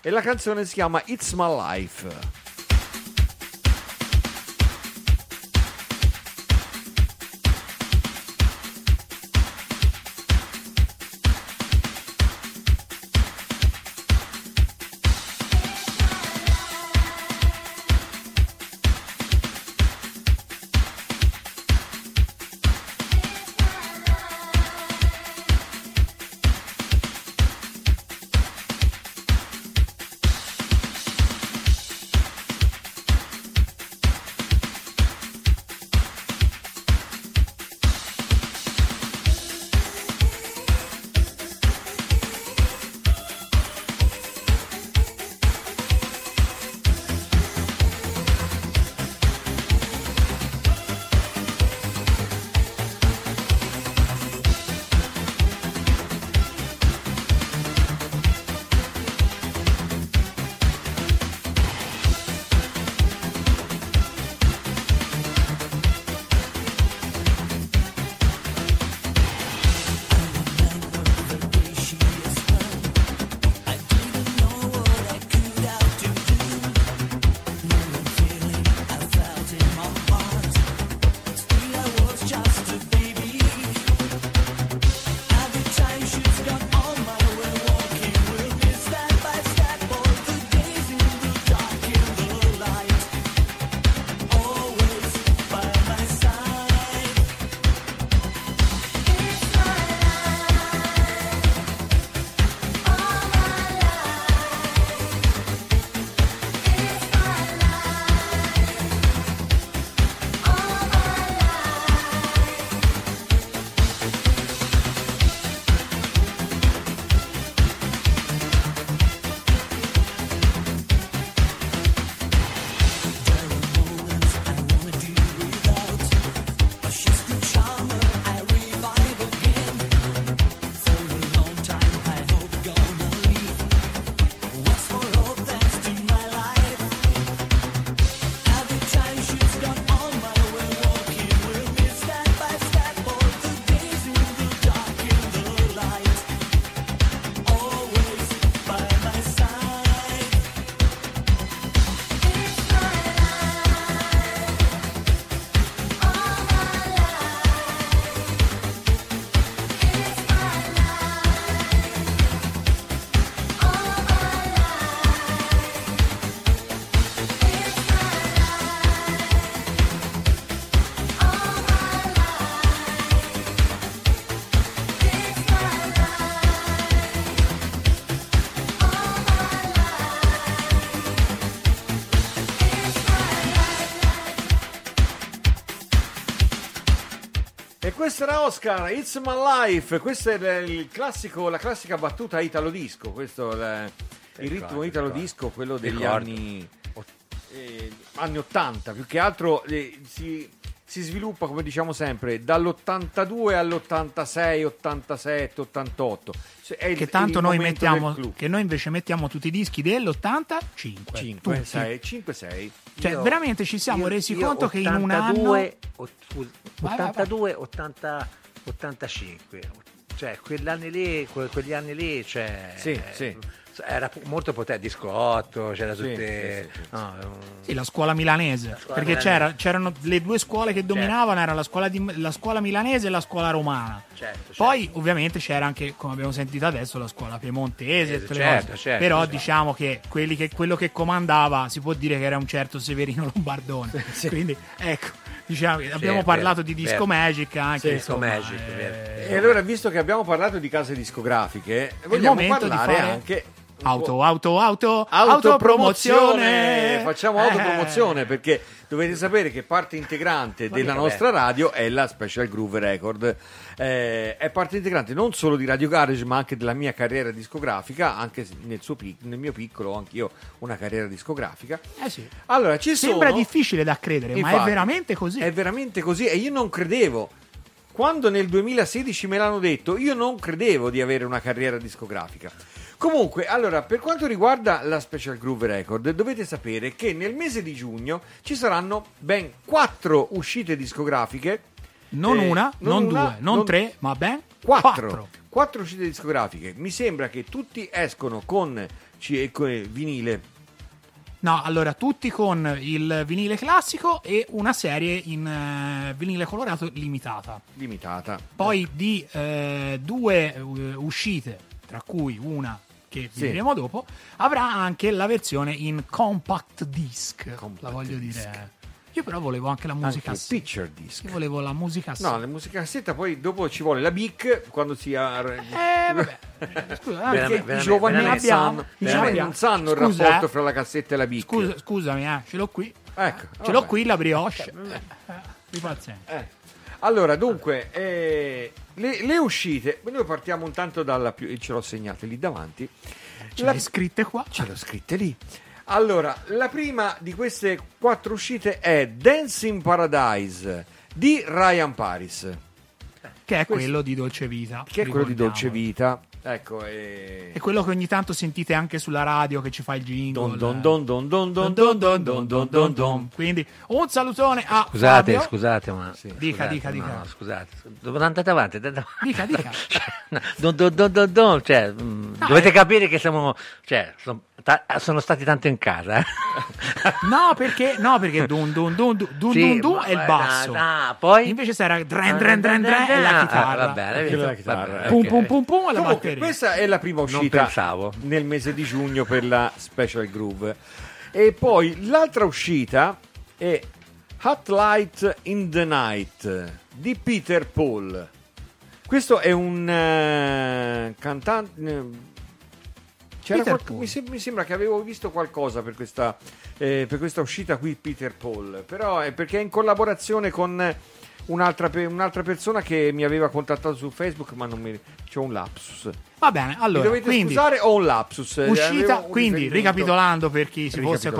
E la canzone si chiama It's My Life. E questo era Oscar, It's My Life, questa è il- classico, la classica battuta italo disco, questo è il, ritmo italo ricordo. disco, quello degli anni, eh, anni 80, più che altro eh, si, si sviluppa, come diciamo sempre, dall'82 all'86, 87, 88. Cioè, Che tanto noi mettiamo, che noi invece mettiamo tutti i dischi dell'85. 5, tutti. 6, 5, 6. Cioè, Io- veramente ci siamo io- resi io conto che in un 82, anno. ot- scusa, Vai, vai, 82, 80, 85. Cioè, quell'anni lì, que- quegli anni lì, cioè, Sì, eh, sì. Era molto potente, disco 8, c'era Sì, tutte... sì, sì, sì. no, um, Sì, la scuola milanese. scuola perché milanese. c'era- c'erano le due scuole che dominavano, era la scuola, di- la scuola milanese e la scuola romana. certo, certo. Poi ovviamente c'era anche, come abbiamo sentito adesso, la scuola piemontese, e le Certo, certo, però certo. diciamo che, quelli che quello che comandava si può dire che era un certo Severino Lombardone. Quindi ecco, diciamo, che abbiamo parlato di vero. Disco Magic anche. Sì, Disco Magic, eh. E allora, visto che abbiamo parlato di case discografiche, vogliamo di parlare fare anche Auto, auto, auto, autopromozione autopromozione. facciamo Eh. autopromozione perché dovete sapere che parte integrante della nostra radio è la Special Groove Record Eh, è parte integrante non solo di Radio Garage ma anche della mia carriera discografica anche nel, suo nel mio piccolo ho anch'io una carriera discografica Eh sì. allora ci Sembra sono difficile da credere, ma è Infatti, veramente così. È veramente così e io non credevo. Quando nel 2016 me l'hanno detto, io non credevo di avere una carriera discografica. Comunque, allora, per quanto riguarda la Special Groove Record, dovete sapere che nel mese di giugno ci saranno ben quattro uscite discografiche. non eh, una, non, una, due, non, tre, ma ben Quattro. quattro. Quattro uscite discografiche. Mi sembra che tutti escono con, ci- con vinile. No, allora tutti con il vinile classico e una serie in eh, vinile colorato limitata. Limitata. Poi di eh, due eh, uscite, tra cui una che Sì. vedremo dopo, avrà anche la versione in compact disc. Compact la voglio disc. dire. Io però volevo anche la musica Anche picture disc. Io volevo la musica. No, la musica cassetta poi dopo ci vuole la BIC quando si ha... Eh, vabbè. Scusa, anche- I giovani, non giovani non sanno il Scusa, rapporto eh. fra la cassetta e la BIC. Scusa, scusami, eh, ce l'ho qui. Ecco, Ce vabbè. l'ho qui la brioche. Eh, Vi pazienza. Eh. Allora, dunque, eh, le, le uscite, noi partiamo intanto dalla più, ce l'ho segnate lì davanti. Ce La- l'hai scritte qua? Ce l'ho scritte lì. Allora, la prima di queste quattro uscite è Dance in Paradise di Ryan Paris, Che è Questo- quello di Dolce Vita. che è quello di Dolce. Vita. Ecco, e... È quello che ogni tanto sentite anche sulla radio che ci fa il jingle. Don don don don don don don don don don don don. Quindi un salutone a Scusate, Fabio. scusate, ma... Dica, scusate, dica, dica. no, scusate, dove andate avanti? andate avanti. Dica, dica. Don, don, don, don, don, cioè, mm, No, dovete eh. capire che siamo, cioè, sono, ta- sono stati tanto in casa. eh. No, perché no, perché dun dun dun dun dun, Sì, dun, dun è il basso. ah, ah, poi? Invece se era dren dren dren dren è la Ah, chitarra. va bene, Quella è la va chitarra, bene, Pum ok. pum pum pum è la Comunque, batteria. questa è la prima uscita pensavo. nel mese di giugno per la Special Groove. E poi l'altra uscita è Hot Light in the Night di Peter Paul. Questo è un eh, cantante. Qualche- mi, sem- mi sembra che avevo visto qualcosa per questa, eh, per questa uscita qui, Peter Paul. Però è perché è in collaborazione con un'altra, pe- un'altra persona che mi aveva contattato su Facebook, ma non mi. C'ho un lapsus. Va bene, allora, Mi dovete quindi scusare, ho un lapsus. eh, uscita, un quindi ricapitolando per chi si fosse,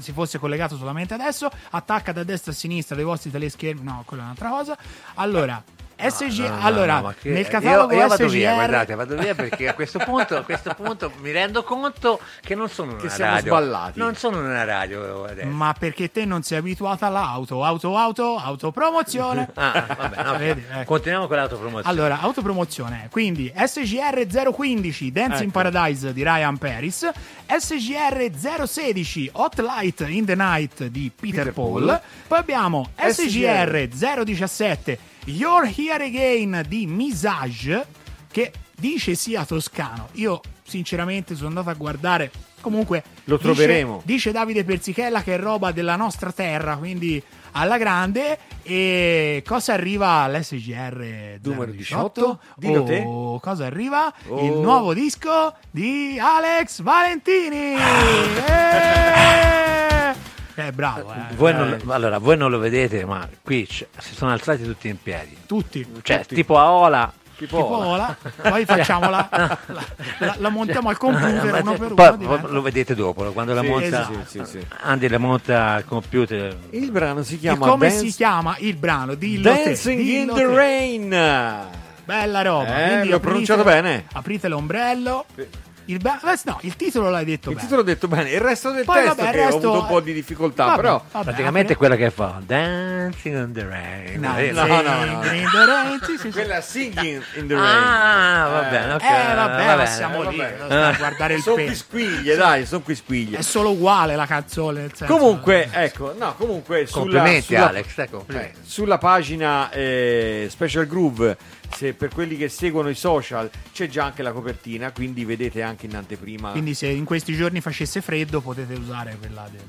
si fosse collegato solamente adesso, attacca da destra a sinistra dei vostri teleschermi, no, quella è un'altra cosa. Allora, SG, No, no, allora, no, che- nel catalogo io, io vado SGR via, guardate, vado via perché a questo punto, a questo punto mi rendo conto che non sono in Che una siamo radio. sballati. Non sono in una radio adesso. Ma perché te non sei abituata all'auto, auto, auto, autopromozione? Ah, vabbè, no, Vedi, ecco. Continuiamo con l'autopromozione. Allora, autopromozione. Quindi SGR 015 Dance in Ecco. Paradise di Ryan Paris, SGR 016 Hot Light in the Night di Peter, Peter Paul. Paul. Poi abbiamo SGR 017 You're Here Again di Misage che dice sia toscano. Io sinceramente sono andato a guardare Comunque Lo dice- troveremo. Dice, Davide Persichella che è roba della nostra terra, quindi alla grande. E cosa arriva all'SGR Numero 18? 18? Dillo te. Oh, Cosa arriva? Oh. Il nuovo disco di Alex Valentini. Ah. Eh! Eh, bravo. eh. Voi non, lo- allora, voi non lo vedete, ma qui c- si sono alzati tutti in piedi. Tutti. Cioè, Tutti. tipo a Ola. Tipo, Tipo ora, poi facciamo la, la, la- la montiamo al computer uno te- per poi uno. diventa- lo vedete dopo, quando la Sì, monta. esatto. sì, sì, sì. Andy la monta al computer. Il brano si E chiama come Dance- si chiama il brano? Dillo te, Dancing in dillo the te. Rain. Bella roba. Eh, l'ho aprite- pronunciato bene. Aprite l'ombrello. Il, ba- eh, no, il titolo l'hai detto Il bene. titolo ho detto bene, il resto del Poi, testo vabbè, il che ho resto- avuto un po' di difficoltà, Vabbè, però vabbè, Praticamente è quella che fa Dancing on the Rain. No, Eh, no, no, no. Green the Rain, sì, sì, sì. quella Singing in the Rain. Ah, va bene, ok. Eh, vabbè, va ma bene. siamo eh, lì vabbè. sta a guardare il sono peso. quisquiglie, dai, sono quisquiglie. È solo uguale la canzone. Nel senso, Comunque, ecco, no, comunque sulla, Complimenti, sulla- Alex. eh, complimenti. eh, sulla pagina eh, Special Groove, se per quelli che seguono i social, c'è già anche la copertina, quindi vedete anche in anteprima. Quindi se in questi giorni facesse freddo potete usare quella del...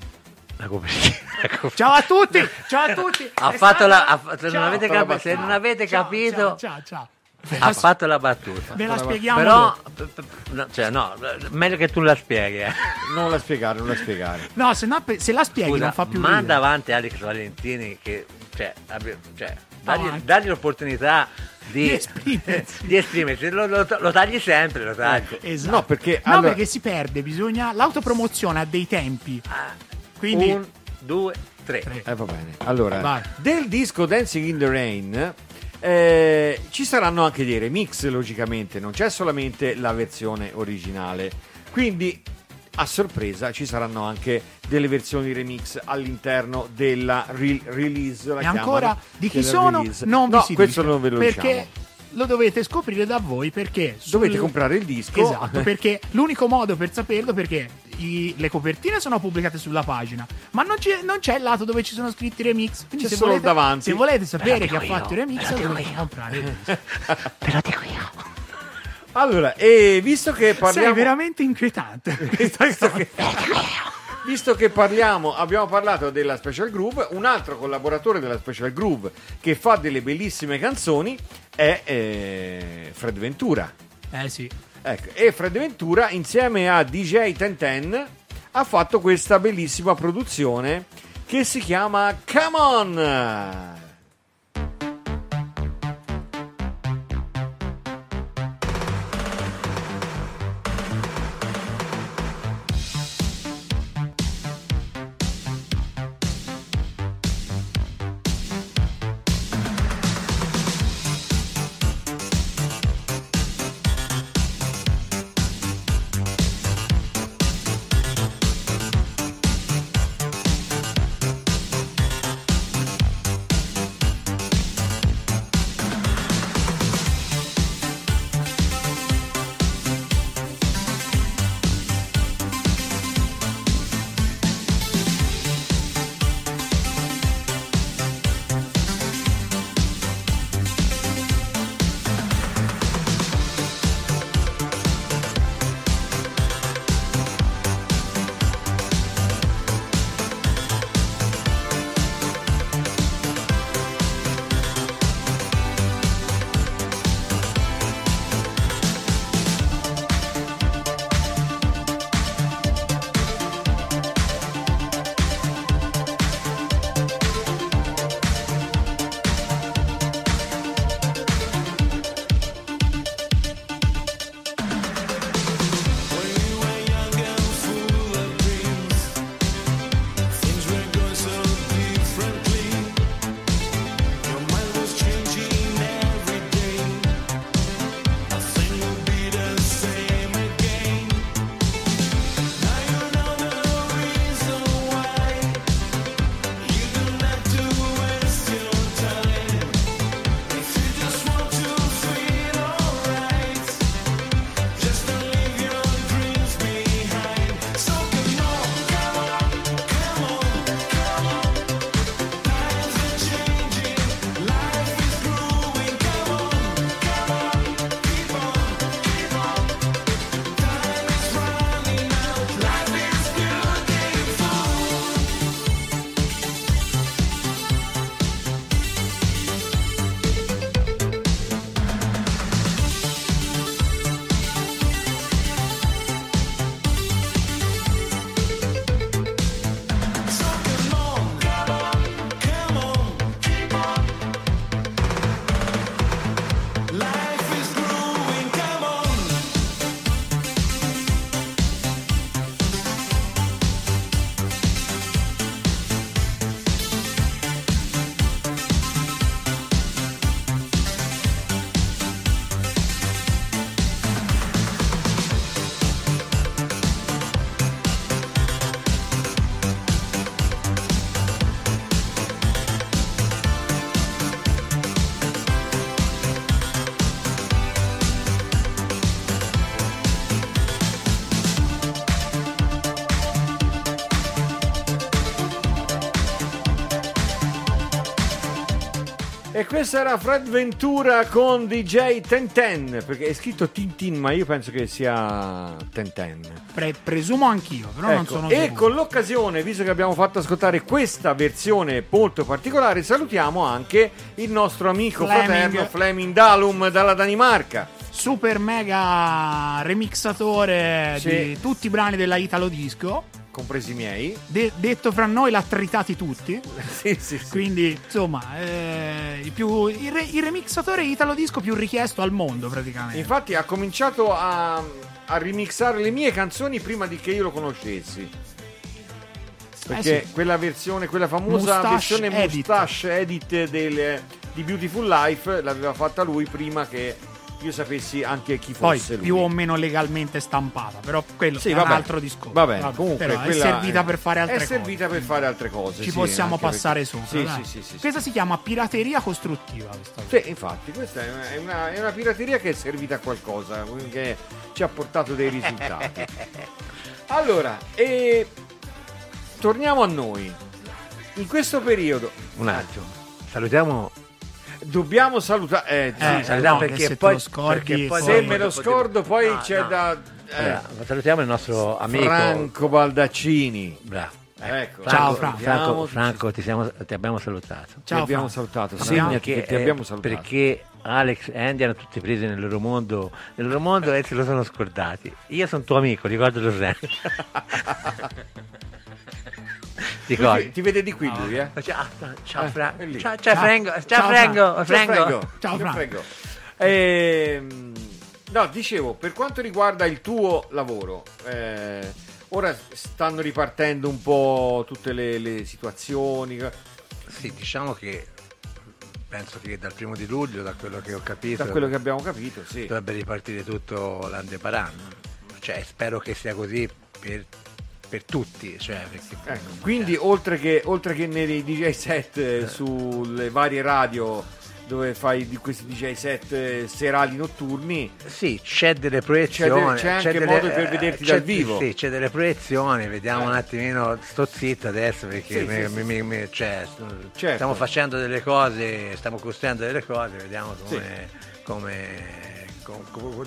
La copertina. la copertina. Ciao a tutti! Ciao a tutti! Ha È fatto la. ha se, non avete capi- se non avete Ciao, capito, Ciao, ciao, ciao. Ve ha la, fatto la battuta. ve la spieghiamo Però, no, cioè, no, meglio che tu la spieghi. eh. Non la spiegare, non la spiegare. No, se, no, se la spieghi Scusa, non fa più manda ridere. avanti Alex Valentini che cioè, abbia- cioè, dagli, dagli l'opportunità di, Di esprimersi. di esprimersi. Lo, lo- lo tagli sempre, lo tagli. Esatto. No, perché, No, allora- perché si perde, bisogna... L'autopromozione ha dei tempi. Quindi... Un, due, tre. Tre. Eh, va bene. Allora, Vai. del disco Dancing in the Rain eh, ci saranno anche dei remix, logicamente, non c'è solamente la versione originale. Quindi, a sorpresa, ci saranno anche delle versioni remix all'interno della re- release. la E ancora di chi sono release. non vi no, si questo dice, non ve lo perché diciamo. lo dovete scoprire da voi perché Dovete sul- comprare il disco. Esatto, perché l'unico modo per saperlo perché i- le copertine sono pubblicate sulla pagina, ma non c'è, non c'è il lato dove ci sono scritti i remix. Quindi C'è se solo volete, davanti. se volete sapere chi ha fatto i remix, dovete comprare il disco. Lo dico io. Allora, e visto che parliamo... Sei veramente inquietante. visto, che, visto che parliamo, abbiamo parlato della Special Groove, un altro collaboratore della Special Groove che fa delle bellissime canzoni è eh, Fred Ventura. eh sì. Ecco, e Fred Ventura insieme a DJ Tenten ha fatto questa bellissima produzione che si chiama Come On. Era Fred Ventura con DJ Tenten, perché è scritto Tintin, ma io penso che sia Tenten. Pre- presumo anch'io, però non Ecco, sono e sicuro. con l'occasione, visto che abbiamo fatto ascoltare questa versione molto particolare, salutiamo anche il nostro amico Fleming. fraterno Fleming Dalum dalla Danimarca. super mega remixatore Sì. di tutti i brani della Italo Disco. Compresi i miei. De- detto fra noi, l'ha tritati tutti. Sì, sì, sì. Quindi, insomma, eh, il, più, il, re- il remixatore Italo Disco più richiesto al mondo, praticamente. Infatti ha cominciato a, a remixare le mie canzoni prima di che io lo conoscessi. Perché Eh sì. quella versione, quella famosa Mustache versione Edit. mustache edit del- di Beautiful Life l'aveva fatta lui prima che io sapessi anche chi Poi fosse lui. più o meno legalmente stampata, però quello Sì, è vabbè. un altro discorso. Va bene, Vabbè, comunque però è servita per fare altre è cose. servita per fare altre cose. Ci sì, possiamo passare perché- sopra. Sì, sì, sì, sì, Questa si chiama pirateria costruttiva. Questa Sì, infatti, questa è una, è una- è una pirateria che è servita a qualcosa, che ci ha portato dei risultati. allora, e torniamo a noi. In questo periodo Un attimo. Salutiamo. Dobbiamo salutare. Eh, sì, Eh, salutiamo no, perché poi, lo scordi, perché poi se me lo scordo, poi No, c'è no. da. eh, salutiamo il nostro amico Franco Baldaccini. Bravo. Ecco. Ciao, Franco, Franco. Franco, Franco, ti, siamo- ti abbiamo salutato. Ti Ciao, abbiamo Franco. salutato. Sì, Perché, ti eh, abbiamo salutato. perché Alex e Andy hanno tutti presi nel loro mondo, nel loro mondo e se lo sono scordati. Io sono tuo amico, ricordalo sempre. Lui Ricordi? ti, ti vede di qui lui, eh? Ciao, ciao, Eh, Fra- lì. ciao, ciao, Ciao. Franco, ciao, Ciao, Franco, Ciao, Franco. Franco. Ciao. Franco. Ehm, no, dicevo, per quanto riguarda il tuo lavoro, eh, ora stanno ripartendo un po' tutte le, le situazioni. Sì, diciamo che penso che dal primo di luglio, da quello che ho capito, Da quello che abbiamo capito, sì. dovrebbe ripartire tutto l'Andeparan. Cioè, spero che sia così per, per tutti. Cioè, perché, Ecco, quindi oltre che, oltre che nei DJ set eh, sulle varie radio dove fai di questi DJ set eh, serali notturni, Sì, c'è delle proiezioni. C'è c'è anche delle- modo per vederti c'è- dal vivo. Sì, c'è delle proiezioni, vediamo un attimino. Sto zitto adesso perché Sì, mi- sì, mi- mi- cioè, Certo. stiamo facendo delle cose, stiamo costruendo delle cose, vediamo come, come- com- com-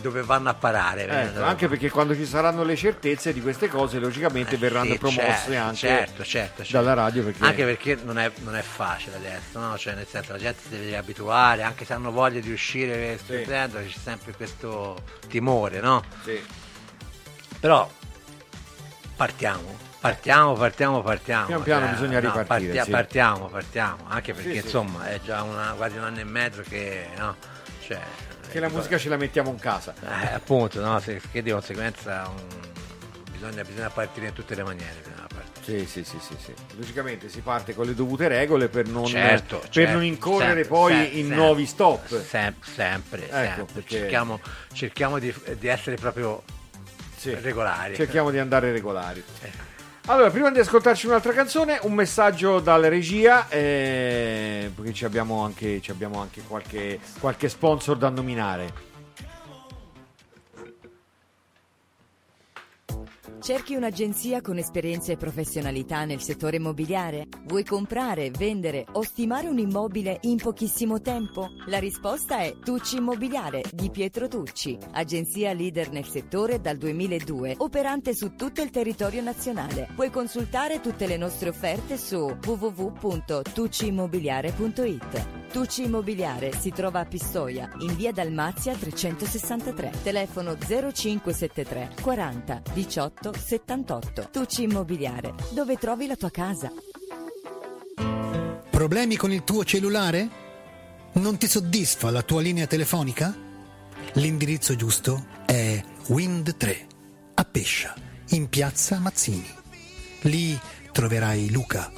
dove vanno a parare. Ecco, anche perché quando ci saranno le certezze di queste cose, logicamente verranno Eh, Sì, promosse certo, anche certo, certo, certo. dalla radio. Perché Anche perché non è, non è facile adesso, no? Cioè, nel senso, la gente si deve abituare, anche se hanno voglia di uscire, Sì. studiando, c'è sempre questo timore, no? Sì. Però partiamo. Partiamo, partiamo, partiamo. Pian piano Cioè, bisogna no, ripartire, partia- sì. Partiamo, partiamo. Anche perché sì. insomma è già una- quasi un anno e mezzo che, no? Cioè, Che la musica ce la mettiamo in casa. eh, appunto, no? Se- che di conseguenza un- bisogna, bisogna partire in tutte le maniere. Sì, sì, sì, sì, sì. Logicamente si parte con le dovute regole per non, Certo, per certo, non incorrere sempre, poi sempre, in sempre. nuovi stop. Sem- sempre, Ecco, sempre. perché- Cerchiamo, cerchiamo di, di essere proprio Sì. regolari. Cerchiamo di andare regolari. Allora, prima di ascoltarci un'altra canzone, un messaggio dalla regia, eh, perché ci abbiamo anche, ci abbiamo anche qualche, qualche sponsor da nominare. Cerchi un'agenzia con esperienza e professionalità nel settore immobiliare? Vuoi comprare, vendere o stimare un immobile in pochissimo tempo? La risposta è Tucci Immobiliare di Pietro Tucci, agenzia leader nel settore dal 2002, operante su tutto il territorio nazionale. Puoi consultare tutte le nostre offerte su www.tucciimmobiliare.it. Tucci Immobiliare si trova a Pistoia, in via Dalmazia 363, telefono 0573 40 18 78. Tucci Immobiliare, dove trovi la tua casa. Problemi con il tuo cellulare? Non ti soddisfa la tua linea telefonica? L'indirizzo giusto è Wind 3 a Pescia, in piazza Mazzini. Lì troverai Luca,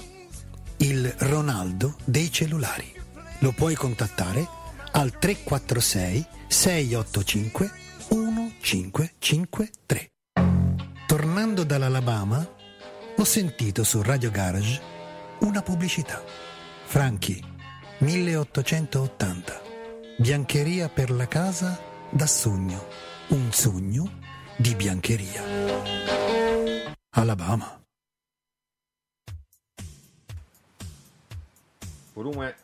il Ronaldo dei cellulari. Lo puoi contattare al 346 685 1553. Tornando dall'Alabama, ho sentito su Radio Garage una pubblicità. Franchi, 1880. Biancheria per la casa da sogno. Un sogno di biancheria. Alabama. Volume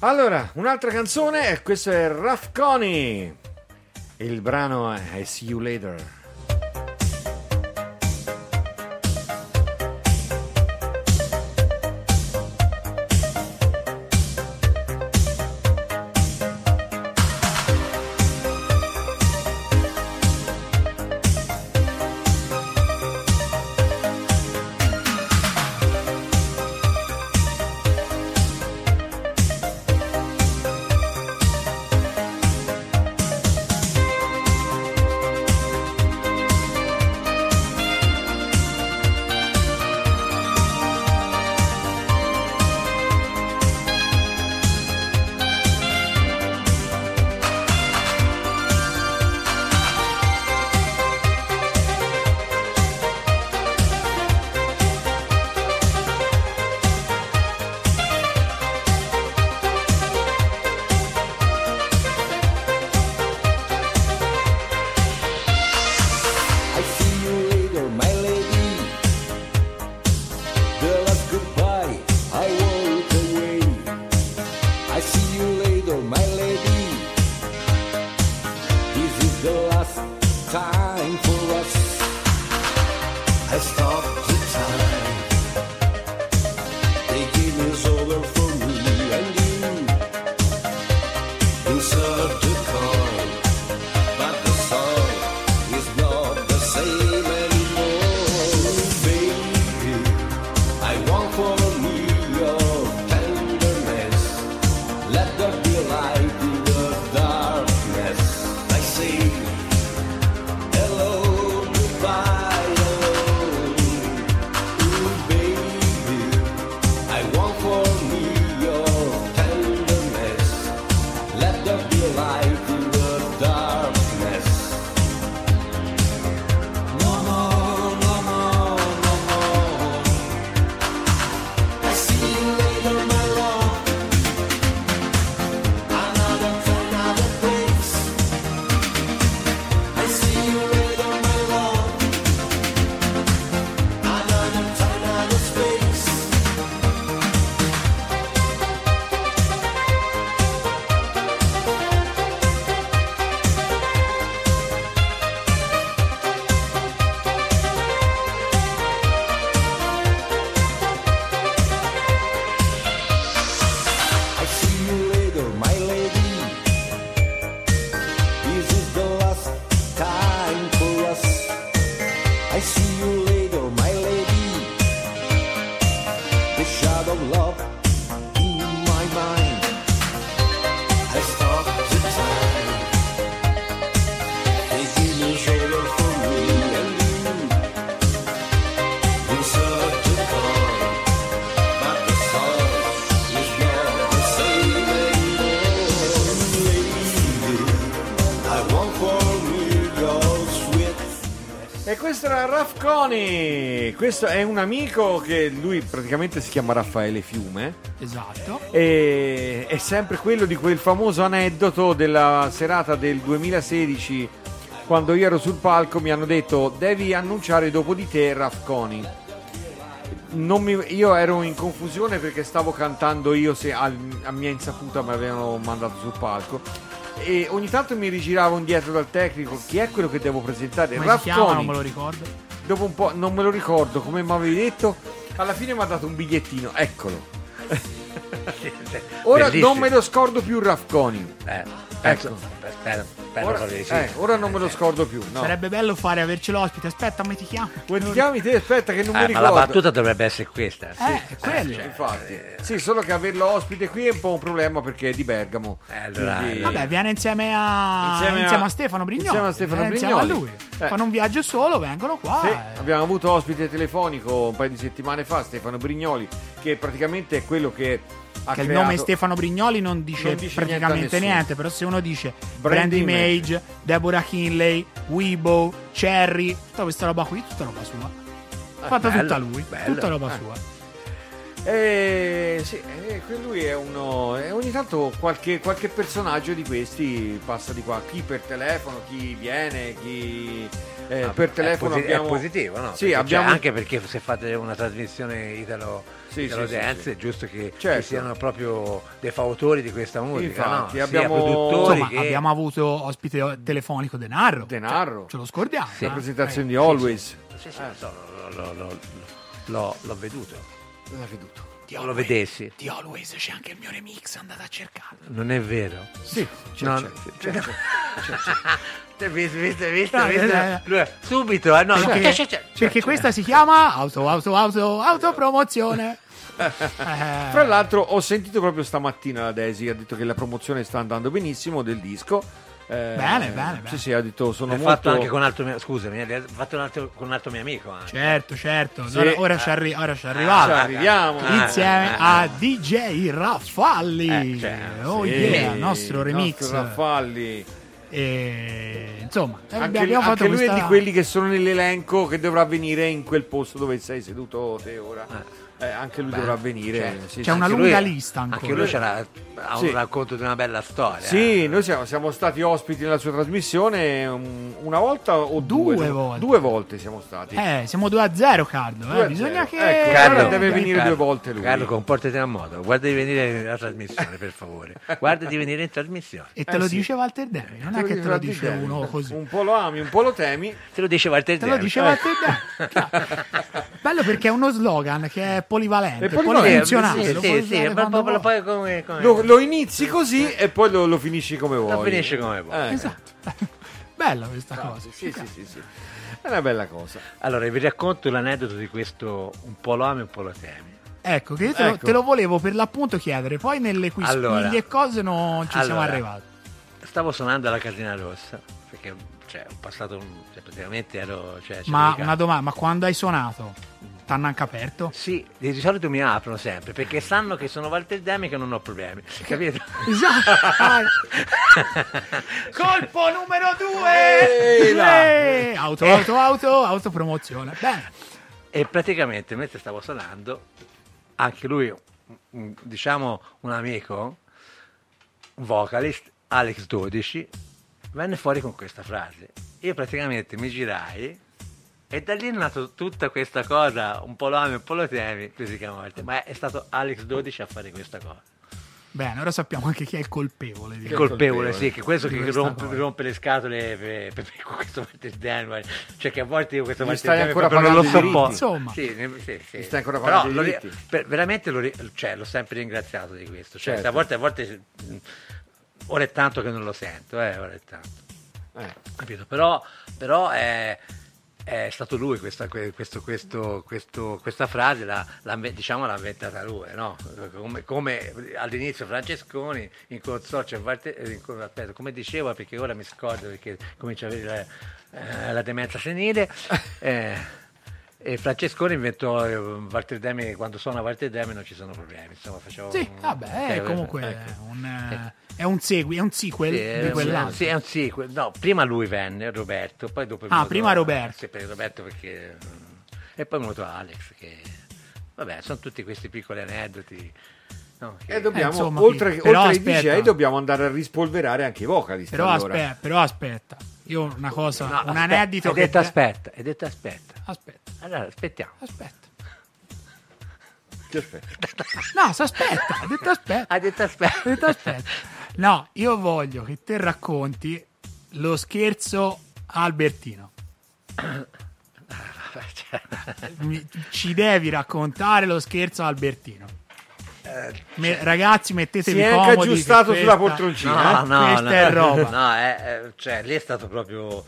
Allora, un'altra canzone, questo è Raf Coney. Il brano è See You Later. I Coney. Questo è un amico che lui praticamente si chiama Raffaele Fiume. Esatto. E è sempre quello di quel famoso aneddoto della serata del 2016 quando io ero sul palco mi hanno detto devi annunciare dopo di te Raf. Non mi- io ero in confusione perché stavo cantando io se al- a mia insaputa mi avevano mandato sul palco e ogni tanto mi rigiravo indietro dal tecnico chi è quello che devo presentare? Come Raf chiama? Non me lo ricordo. Dopo un po', non me lo ricordo come mi avevi detto. Alla fine mi ha dato un bigliettino, eccolo. Ora Bellissimo. non me lo scordo più Raffconi. Eh, Ecco. spero, spero Ora, di sì. eh, ora non me lo scordo più. No. Sarebbe bello fare averci l'ospite. Aspetta, come ti chiami? Come ti chiami te? Aspetta che non mi Eh, ma ricordo. la battuta dovrebbe essere questa. sì. Eh, quello. Cioè, infatti. Sì, solo che averlo ospite qui è un po' un problema perché è di Bergamo. Eh, allora, Quindi- Vabbè, viene insieme a, Insieme insieme a- a, Stefano Brignoli. insieme a Stefano Viene insieme a Brignoli. lui. Eh. Fanno un viaggio solo, vengono qua. Sì, eh. abbiamo avuto ospite telefonico un paio di settimane fa, Stefano Brignoli, che praticamente è quello che ha Che il creato- nome Stefano Brignoli non dice, Non dice praticamente niente niente, però se uno dice Brand Brand Image, Image. Deborah Kinley, Weibo, Cherry, tutta questa roba qui, tutta roba sua. Fatta bello, tutta lui, bello. tutta roba Eh. sua. Eh, sì, eh, lui è uno. e ogni tanto qualche, qualche personaggio di questi passa di qua. Chi per telefono, chi viene, chi. Eh, Ah, per è telefono posi- abbiamo. è positivo, no? Sì, Perché, cioè, abbiamo. anche perché se fate una trasmissione italo, Sì, italo sì, dance, sì, sì. è giusto che Certo. ci siano proprio dei fautori di questa musica, Infatti, no? abbiamo- Insomma, che... abbiamo avuto ospite telefonico Denarro. Denarro. Cioè, ce lo scordiamo. Sì. eh? La presentazione di Eh, Always. Sì, sì, l'ho, l'ho- l'ho- veduto. Veduto. Non lo Always- vedessi. Di Always c'è anche il mio remix, andate a cercarlo. Non è vero. Sì, c'è, No, c'è, c'è, c'è, c'è, c'è. Visto, visto, visto, No, visto? eh, eh. Lui- subito, eh, no, no, Perché, c'è, c'è, c'è, perché questa si chiama auto, auto, auto, autopromozione. Eh, Fra l'altro ho sentito proprio stamattina la Daisy, ha detto che la promozione sta andando benissimo del disco. Eh, Bene, bene, bene. Sì, sì, ha detto sono molto... fatto anche con un altro mio, scusami, l'hai fatto un altro- con un altro mio amico anche. certo, certo. Sì. Ora, ora ci arri- ora ci arriviamo. Ci arriviamo. Insieme Ah, a DJ Raffalli. Eh, cioè, oh Sì, yeah, nostro remix. nostro Raffalli. E, insomma, Anche, abbiamo fatto anche lui questa... è di quelli che sono nell'elenco che dovrà venire in quel posto dove sei seduto te ora. Eh, anche lui Beh, dovrà venire. certo. sì, C'è una lunga lui- lista ancora. Anche lui c'era, ha un Sì. racconto di una bella storia. Sì, eh. noi siamo, siamo stati ospiti nella sua trasmissione um, una volta o due? Due volte. Due volte siamo stati. Eh, siamo 2 a 0, Cardo. Due Eh. Bisogna zero. che. Ecco, Carlo, deve venire Carlo, due volte lui. Carlo, comportati a modo. Guarda di venire nella trasmissione, per favore. Guarda di venire in trasmissione. E te Eh, lo sì. dice Walter Demi, non è Te che te lo dice Walter uno Demi. così. Un po' lo ami, un po' lo temi. Te lo dice Walter Te lo Demi. dice Walter Demi. Bello perché è uno slogan che è polivalente, È polivalente, polifunzionale. Sì, lo sì, sì, ma lo poi come... come- Lo, lo inizi così e poi lo, lo finisci come vuoi. Lo finisci come vuoi. Eh, Esatto. Bella questa cosa. Sì, sì, sì, sì. È una bella cosa. Allora, vi racconto l'aneddoto di questo un po' lo ami, un po' lo temi. Ecco, che io te, lo, Ecco. te lo volevo per l'appunto chiedere, poi nelle quisquiglie Allora. e cose non ci siamo Allora. arrivati. Stavo suonando alla Casina Rossa, perché cioè, ho passato, un- cioè, praticamente ero... Cioè, Ma ca- una domanda, ma quando hai suonato? T'hanno anche aperto? Sì, di solito mi aprono sempre, perché sanno che sono Walter Demi che non ho problemi, capito? Esatto. Colpo numero due! Ehi là. Eh, Auto, auto, auto, autopromozione. Bene. E praticamente mentre stavo suonando, anche lui, diciamo un amico, un vocalist, Alex 12, venne fuori con questa frase. Io praticamente mi girai e da lì è nata tutta questa cosa, un po' lo ami, un po' lo temi, così. Ma è stato Alex 12 a fare questa cosa. Bene, ora sappiamo anche chi è il colpevole. Il colpevole, colpevole sì, che questo che rompe, rompe le scatole per, per- per questo Demi, cioè che a volte io questo stai Demi ancora non lo sopporto. Insomma. Sì, sì, sì. Gli stai ancora i lo ri- per- veramente lo ri- cioè, l'ho sempre ringraziato di questo. Cioè, Certo. a volte, a volte ora è tanto che non lo sento, eh, ora è tanto. Eh. Capito? Però, però è, è stato lui questa, que- questo- questo- questo- questa frase, l'ha inve- diciamo l'ha inventata lui, no? come, come all'inizio Francesconi in consorzio, eh, aspetta, come dicevo perché ora mi scordo perché comincio ad avere la, eh, la demenza senile. eh, e Francesconi inventò eh, Walter Demi, quando suona Walter Demi non ci sono problemi. Insomma, facevo Sì, un- vabbè, è eh, comunque ecco. un, eh, è un segui, è un sequel Sì, di un- quell'altro. Sì, è un sequel. No, prima lui venne, Roberto, poi dopo Ah, prima Roberto. Sì, per Roberto perché... E poi è venuto Alex che... Vabbè, sono tutti questi piccoli aneddoti. no, che- E dobbiamo, Eh, insomma, oltre, però oltre ai. DJ, dobbiamo andare a rispolverare anche i vocalist. Però, allora. aspetta, però aspetta, io una cosa, No, un aspetta, aneddoto Hai che... detto aspetta, hai detto aspetta. Aspetta, Allora, aspettiamo. aspetta. Che aspetta. No, si aspetta, ha detto aspetta. Hai detto aspetta. Ha detto aspetta. No, io voglio che te racconti lo scherzo Albertino. Mi- Ci devi raccontare lo scherzo Albertino. Me- ragazzi, mettetevi Si è anche comodi. che aggiustato sulla questa- poltroncina. No, no, questa no, è roba. No, è- è- cioè, lì è stato proprio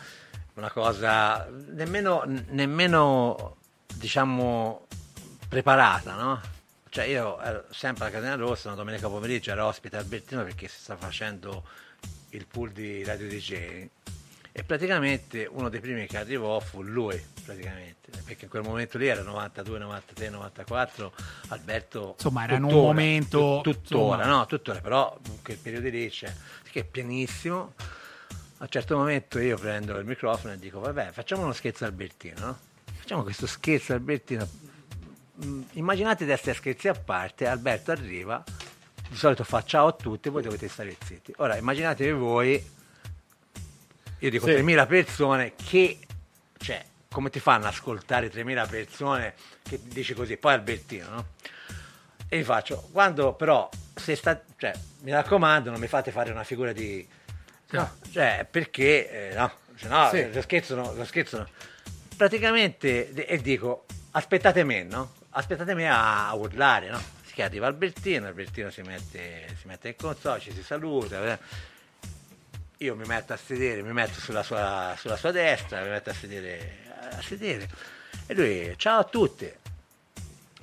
una cosa nemmeno, nemmeno diciamo, preparata, no? Cioè, io ero sempre alla Catena Rossa, una domenica pomeriggio ero ospite a Albertino perché si sta facendo il pool di Radio DJ e praticamente uno dei primi che arrivò fu lui, praticamente, perché in quel momento lì era 92, 93, 94, Alberto... Insomma, era in un tuttora, momento, tut- tuttora, no, tuttora, però in quel periodo lì c'è, che è pienissimo. A un certo momento io prendo il microfono e dico, vabbè, facciamo uno scherzo Albertino, no? Facciamo questo scherzo Albertino mh, immaginate di essere scherzi a parte, Alberto arriva, di solito fa ciao a tutti, voi dovete stare zitti. Ora immaginatevi voi, io dico Sì. 3.000 persone che, cioè, come ti fanno ascoltare 3.000 persone che dici così, poi Albertino, no? E gli faccio, quando però, se sta, cioè, mi raccomando, non mi fate fare una figura di... No, cioè, perché, eh, no, Cioè, no, Sì. lo scherzo no, lo scherzo no. Praticamente, e dico, aspettate me, no? Aspettate me a, urlare, no? Che arriva Albertino, Albertino si mette, si mette in console, ci si saluta, eh. io mi metto a sedere, mi metto sulla sua, sulla sua destra, mi metto a sedere, a sedere, e lui, ciao a tutti,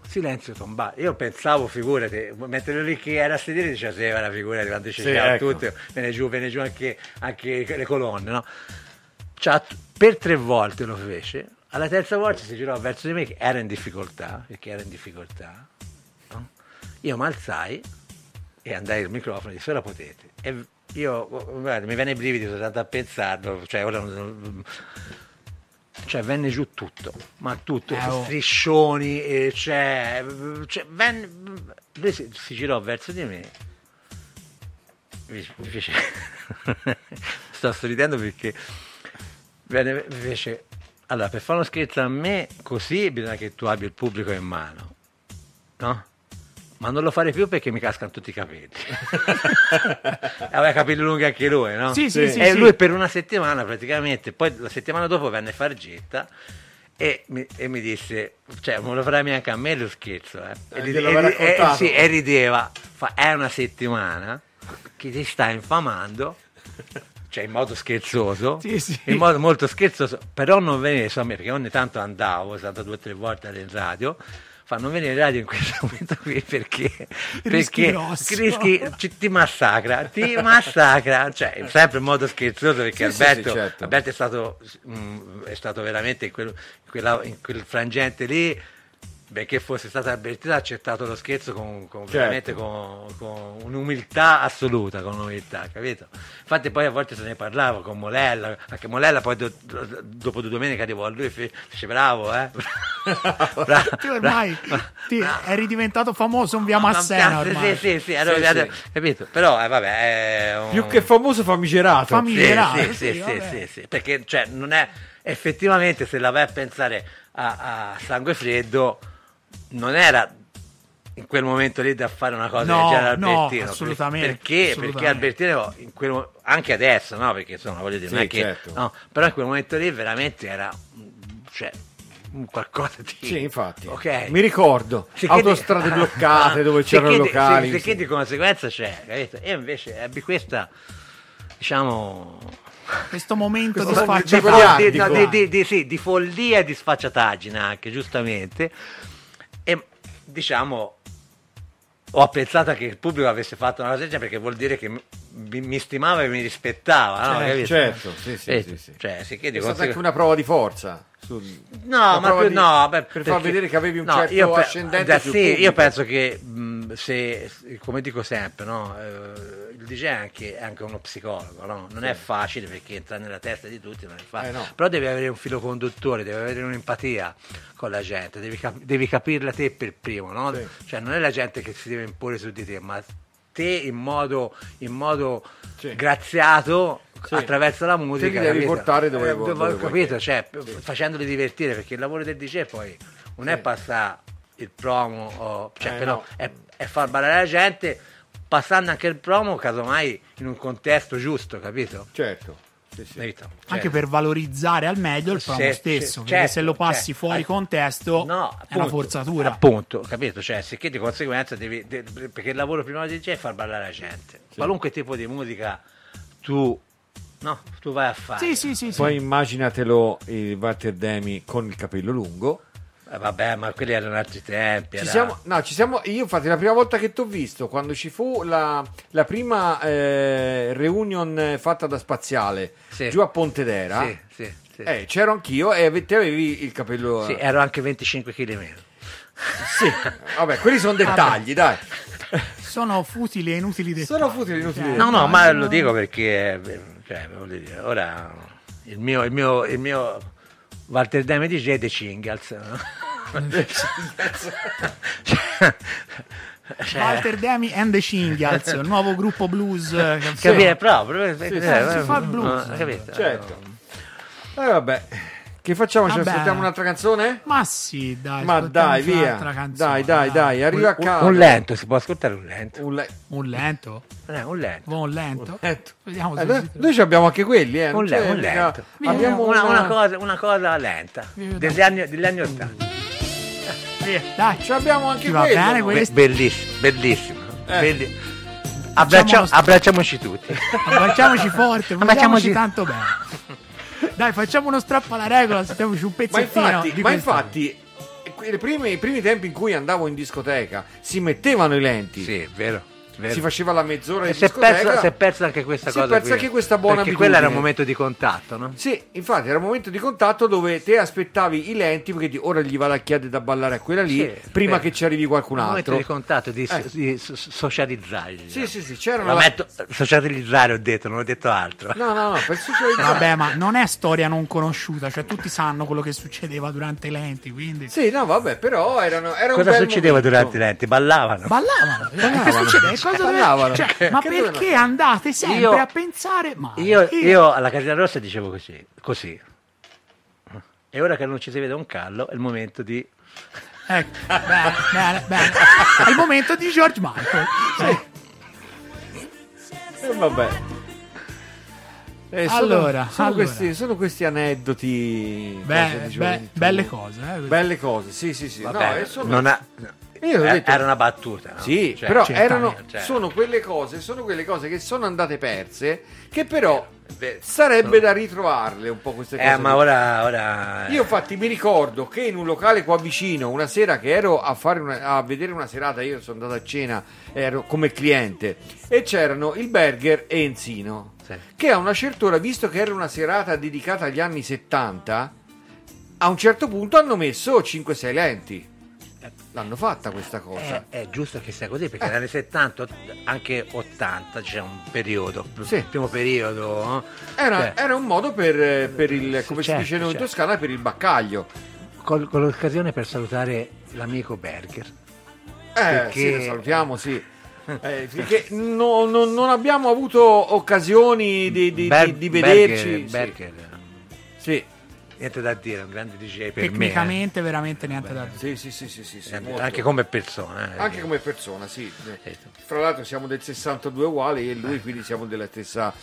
silenzio tombale. Io pensavo, figurati, mentre lui lì che era a sedere diceva, sì, era figurati, quando dice Sì, ciao a ecco. tutti, viene giù, viene giù anche, anche le colonne, no? Ciao tu- per tre volte lo fece, alla terza volta si girò verso di me che era in difficoltà, perché era in difficoltà, no? Io mi alzai e andai al microfono e disse, ora potete. E io, guarda, mi viene i brividi soltanto a pensarlo, cioè ora non- cioè venne giù tutto, ma tutto, Eh, oh. striscioni, e cioè, cioè, venne- si, si girò verso di me, mi mi fece, sto sorridendo perché venne, mi fece, allora per fare uno scherzo a me così bisogna che tu abbia il pubblico in mano, no? Ma non lo fare più perché mi cascano tutti i capelli. Aveva capelli lunghi anche lui, no? Sì, sì, sì, e sì. lui per una settimana praticamente, poi la settimana dopo venne Fargetta e mi, e mi disse, cioè, non lo farai neanche a me lo scherzo, eh. Eh, E, glielo aveva e- e- sì, e rideva, fa, è una settimana che ti sta infamando, cioè in modo scherzoso, Sì, sì. in modo molto scherzoso, però non venire su a me, perché ogni tanto andavo, sono stato due o tre volte in radio, fa non venire radio in questo momento qui perché, perché rischi- ci- ti massacra, ti massacra, cioè sempre in modo scherzoso perché Sì, Alberto, sì, certo. Alberto è, stato, mm, è stato veramente in quel, in quella- in quel frangente lì, benché fosse stato Albertino ha accettato lo scherzo con, con- Certo. veramente con, con un'umiltà assoluta, con un'umiltà, capito? Infatti poi a volte se ne parlava con Molella, anche Molella poi do- do- dopo due domeniche arrivò a lui e fe- dice bravo, eh? Bravo, Tu ormai bravo, ti bravo. eri diventato famoso un via Ma Massena sì, ormai. Sì, sì, sì, Sì, ero- sì. capito? Però, eh, vabbè, è un- Più che famoso famigerato. Fammi- sì, sì, sì, sì, sì, vabbè. sì, sì, perché cioè, non è effettivamente se la vai a pensare a, a sangue freddo non era in quel momento lì da fare una cosa No, del genere no, Albertino assolutamente, perché, assolutamente. perché Albertino in quel anche adesso no perché insomma voglio dire non Sì, è che certo. no, però in quel momento lì veramente era cioè un qualcosa di Sì, infatti. ok Mi ricordo. Sicché Autostrade di- bloccate dove c'erano i di- locali. sì. di conseguenza c'è, capito? Io invece ebbi questa, diciamo, Questo momento di Questo di, sfacciataggine. no, di- di- di- sì, di follia e di sfacciataggine anche, giustamente. Diciamo, ho apprezzato che il pubblico avesse fatto una cosa del genere perché vuol dire che mi, mi stimava e mi rispettava, no? Certo, certo, sì, sì, Eh, sì, sì. Cioè, sì, che È stata anche una prova di forza. Sul- No, ma più, di- no, beh, per perché- far vedere che avevi un no, certo io pe- ascendente sul sì, io pubblico. penso che mh, se, come dico sempre, no, eh, il DJ è anche, è anche uno psicologo, no? non è facile perché entra nella testa di tutti, non è facile. Eh, no. però devi avere un filo conduttore, devi avere un'empatia con la gente, devi, cap- devi capirla te per primo, no? Sì. cioè non è la gente che si deve imporre su di te, ma te in modo, in modo Sì. graziato Sì. attraverso la musica Te li devi capito? portare dove Eh, dove- dove capito? Cioè, facendoli divertire perché il lavoro del DJ poi non è Sì. passare il promo o- cioè, Eh, però no. è, è far ballare la gente passando anche il promo casomai in un contesto giusto capito? Certo. Sì, sì. Capito? Cioè, Anche per valorizzare al meglio il promo Sì, stesso, sì, perché certo, se lo passi certo. fuori Eh, contesto No, è una appunto, forzatura. Appunto, capito? Cioè, sicché di conseguenza devi, de- perché il lavoro prima del DJ è far ballare la gente. Qualunque tipo di musica tu, no, tu vai a fare. Sì, sì, sì, sì. Poi immaginatelo il Walter Demi con il capello lungo. Eh, vabbè, ma quelli erano altri tempi. Ci era- siamo, no, ci siamo, io infatti la prima volta che ti ho visto, quando ci fu la, la prima eh, reunion fatta da Spaziale Sì. giù a Pontedera, Sì, sì, sì. eh, c'ero anch'io e ave- te avevi il capello... Sì, eh, ero anche 25 kg meno. sì. Vabbè, quelli sono dettagli, dai. Sono futili e inutili dettagli. Sono futili, inutili. Eh, No, no, no, ma lo dico perché, eh, cioè, dire, ora il mio, il mio, il mio Walter DJ è The Cingles. no? Cioè, Walter Demi and the Cinghials, il nuovo gruppo blues. eh, capire proprio. Sì, eh, sì, eh, si fa il blues. eh, capito? Certo. E vabbè, che facciamo? Ci ascoltiamo un'altra canzone? Ma sì, dai. Ma dai, via. un'altra canzone, Dai, dai, dai, arriva a Un- casa. Un lento, si può ascoltare un lento. Un, le- Un lento? Eh, un lento. Un lento? lento. Vediamo Eh, se noi, noi ci abbiamo anche quelli, eh. Un, le- un lento. Abbiamo una, una, una cosa, una cosa lenta. Degli anni, degli anni 80. Via, dai. Ci abbiamo anche Ti va quello, bene? Be- bellissimo, bellissimo. Eh. Belli- Abbraccia- lo st- abbracciamoci tutti. Abbracciamoci forte, abbracciamoci tanto bene. Dai, facciamo uno strappo alla regola, sentiamoci un Ma pezzettino infatti, di ma questa- infatti i primi, i primi tempi in cui andavo in discoteca si mettevano i lenti. Sì, è vero. Vero. Si faceva la mezz'ora E di si è, discoteca. persa, si è persa anche questa Si è cosa. persa qui. anche questa buona Perché abitudine. quello era un momento di contatto, no? Sì, infatti era un momento di contatto dove te aspettavi i lenti perché ti- ora gli va la chiede da ballare a quella lì Sì, prima sì. che ci arrivi qualcun Un momento altro. di contatto, di, Eh. di so- socializzare. Sì, sì, sì, c'era una... metto, socializzare ho detto, non ho detto altro. No, no, no, per socializzare. Vabbè, ma non è storia non conosciuta, cioè tutti sanno quello che succedeva durante i lenti, quindi... Sì, no, vabbè, però erano, era un Cosa succedeva momento. durante i lenti? Ballavano. Ballavano, eh, che succede? Cosa dove- Ballavano. cioè, ma che perché dovevano- andate sempre Io- a pensare? Ma Io, io alla Casina Rossa dicevo così, così. E ora che non ci si vede un callo, è il momento di... Ecco, bene, bene, bene. È il momento di George Michael. Sì. Eh, vabbè. Eh, sono- Allora, sono, allora. Questi, sono questi aneddoti Beh, beh, belle cose, eh. belle cose sì sì sì Vabbè, no, sono- non ha- detto- era una battuta. no? Sì, Cioè, però erano, cioè, sono quelle cose, sono quelle cose che sono andate perse, che però beh, sarebbe da ritrovarle un po' queste cose. Eh, ma ora... ora Io infatti mi ricordo che in un locale qua vicino, una sera che ero a, fare una- a vedere una serata, io sono andato a cena, ero come cliente, e c'erano il Burger e Enzino, Sì. che a una certa ora, visto che era una serata dedicata agli anni 70, a un certo punto hanno messo 5-6 lenti. L'hanno fatta questa cosa. È, è giusto che sia così perché negli anni 70, anche 80 c'è un periodo, Sì. il primo periodo. Era, Cioè, era un modo per, per il, come certo, si dice noi in certo. Toscana, per il baccaglio. col- con l'occasione per salutare l'amico Berger. Eh, Perché- sì, salutiamo, sì. Eh, perché no- no- non abbiamo avuto occasioni di, di- Ber- di- di vederci. Berger, sì. Berger, Sì. Niente da dire, un grande DJ per me. Tecnicamente veramente niente da dire. Sì, sì, sì, sì, sì, eh. molto. anche come persona. eh. Anche come persona, sì. Certo. Fra l'altro siamo del 62 uguali e lui, quindi siamo della stessa,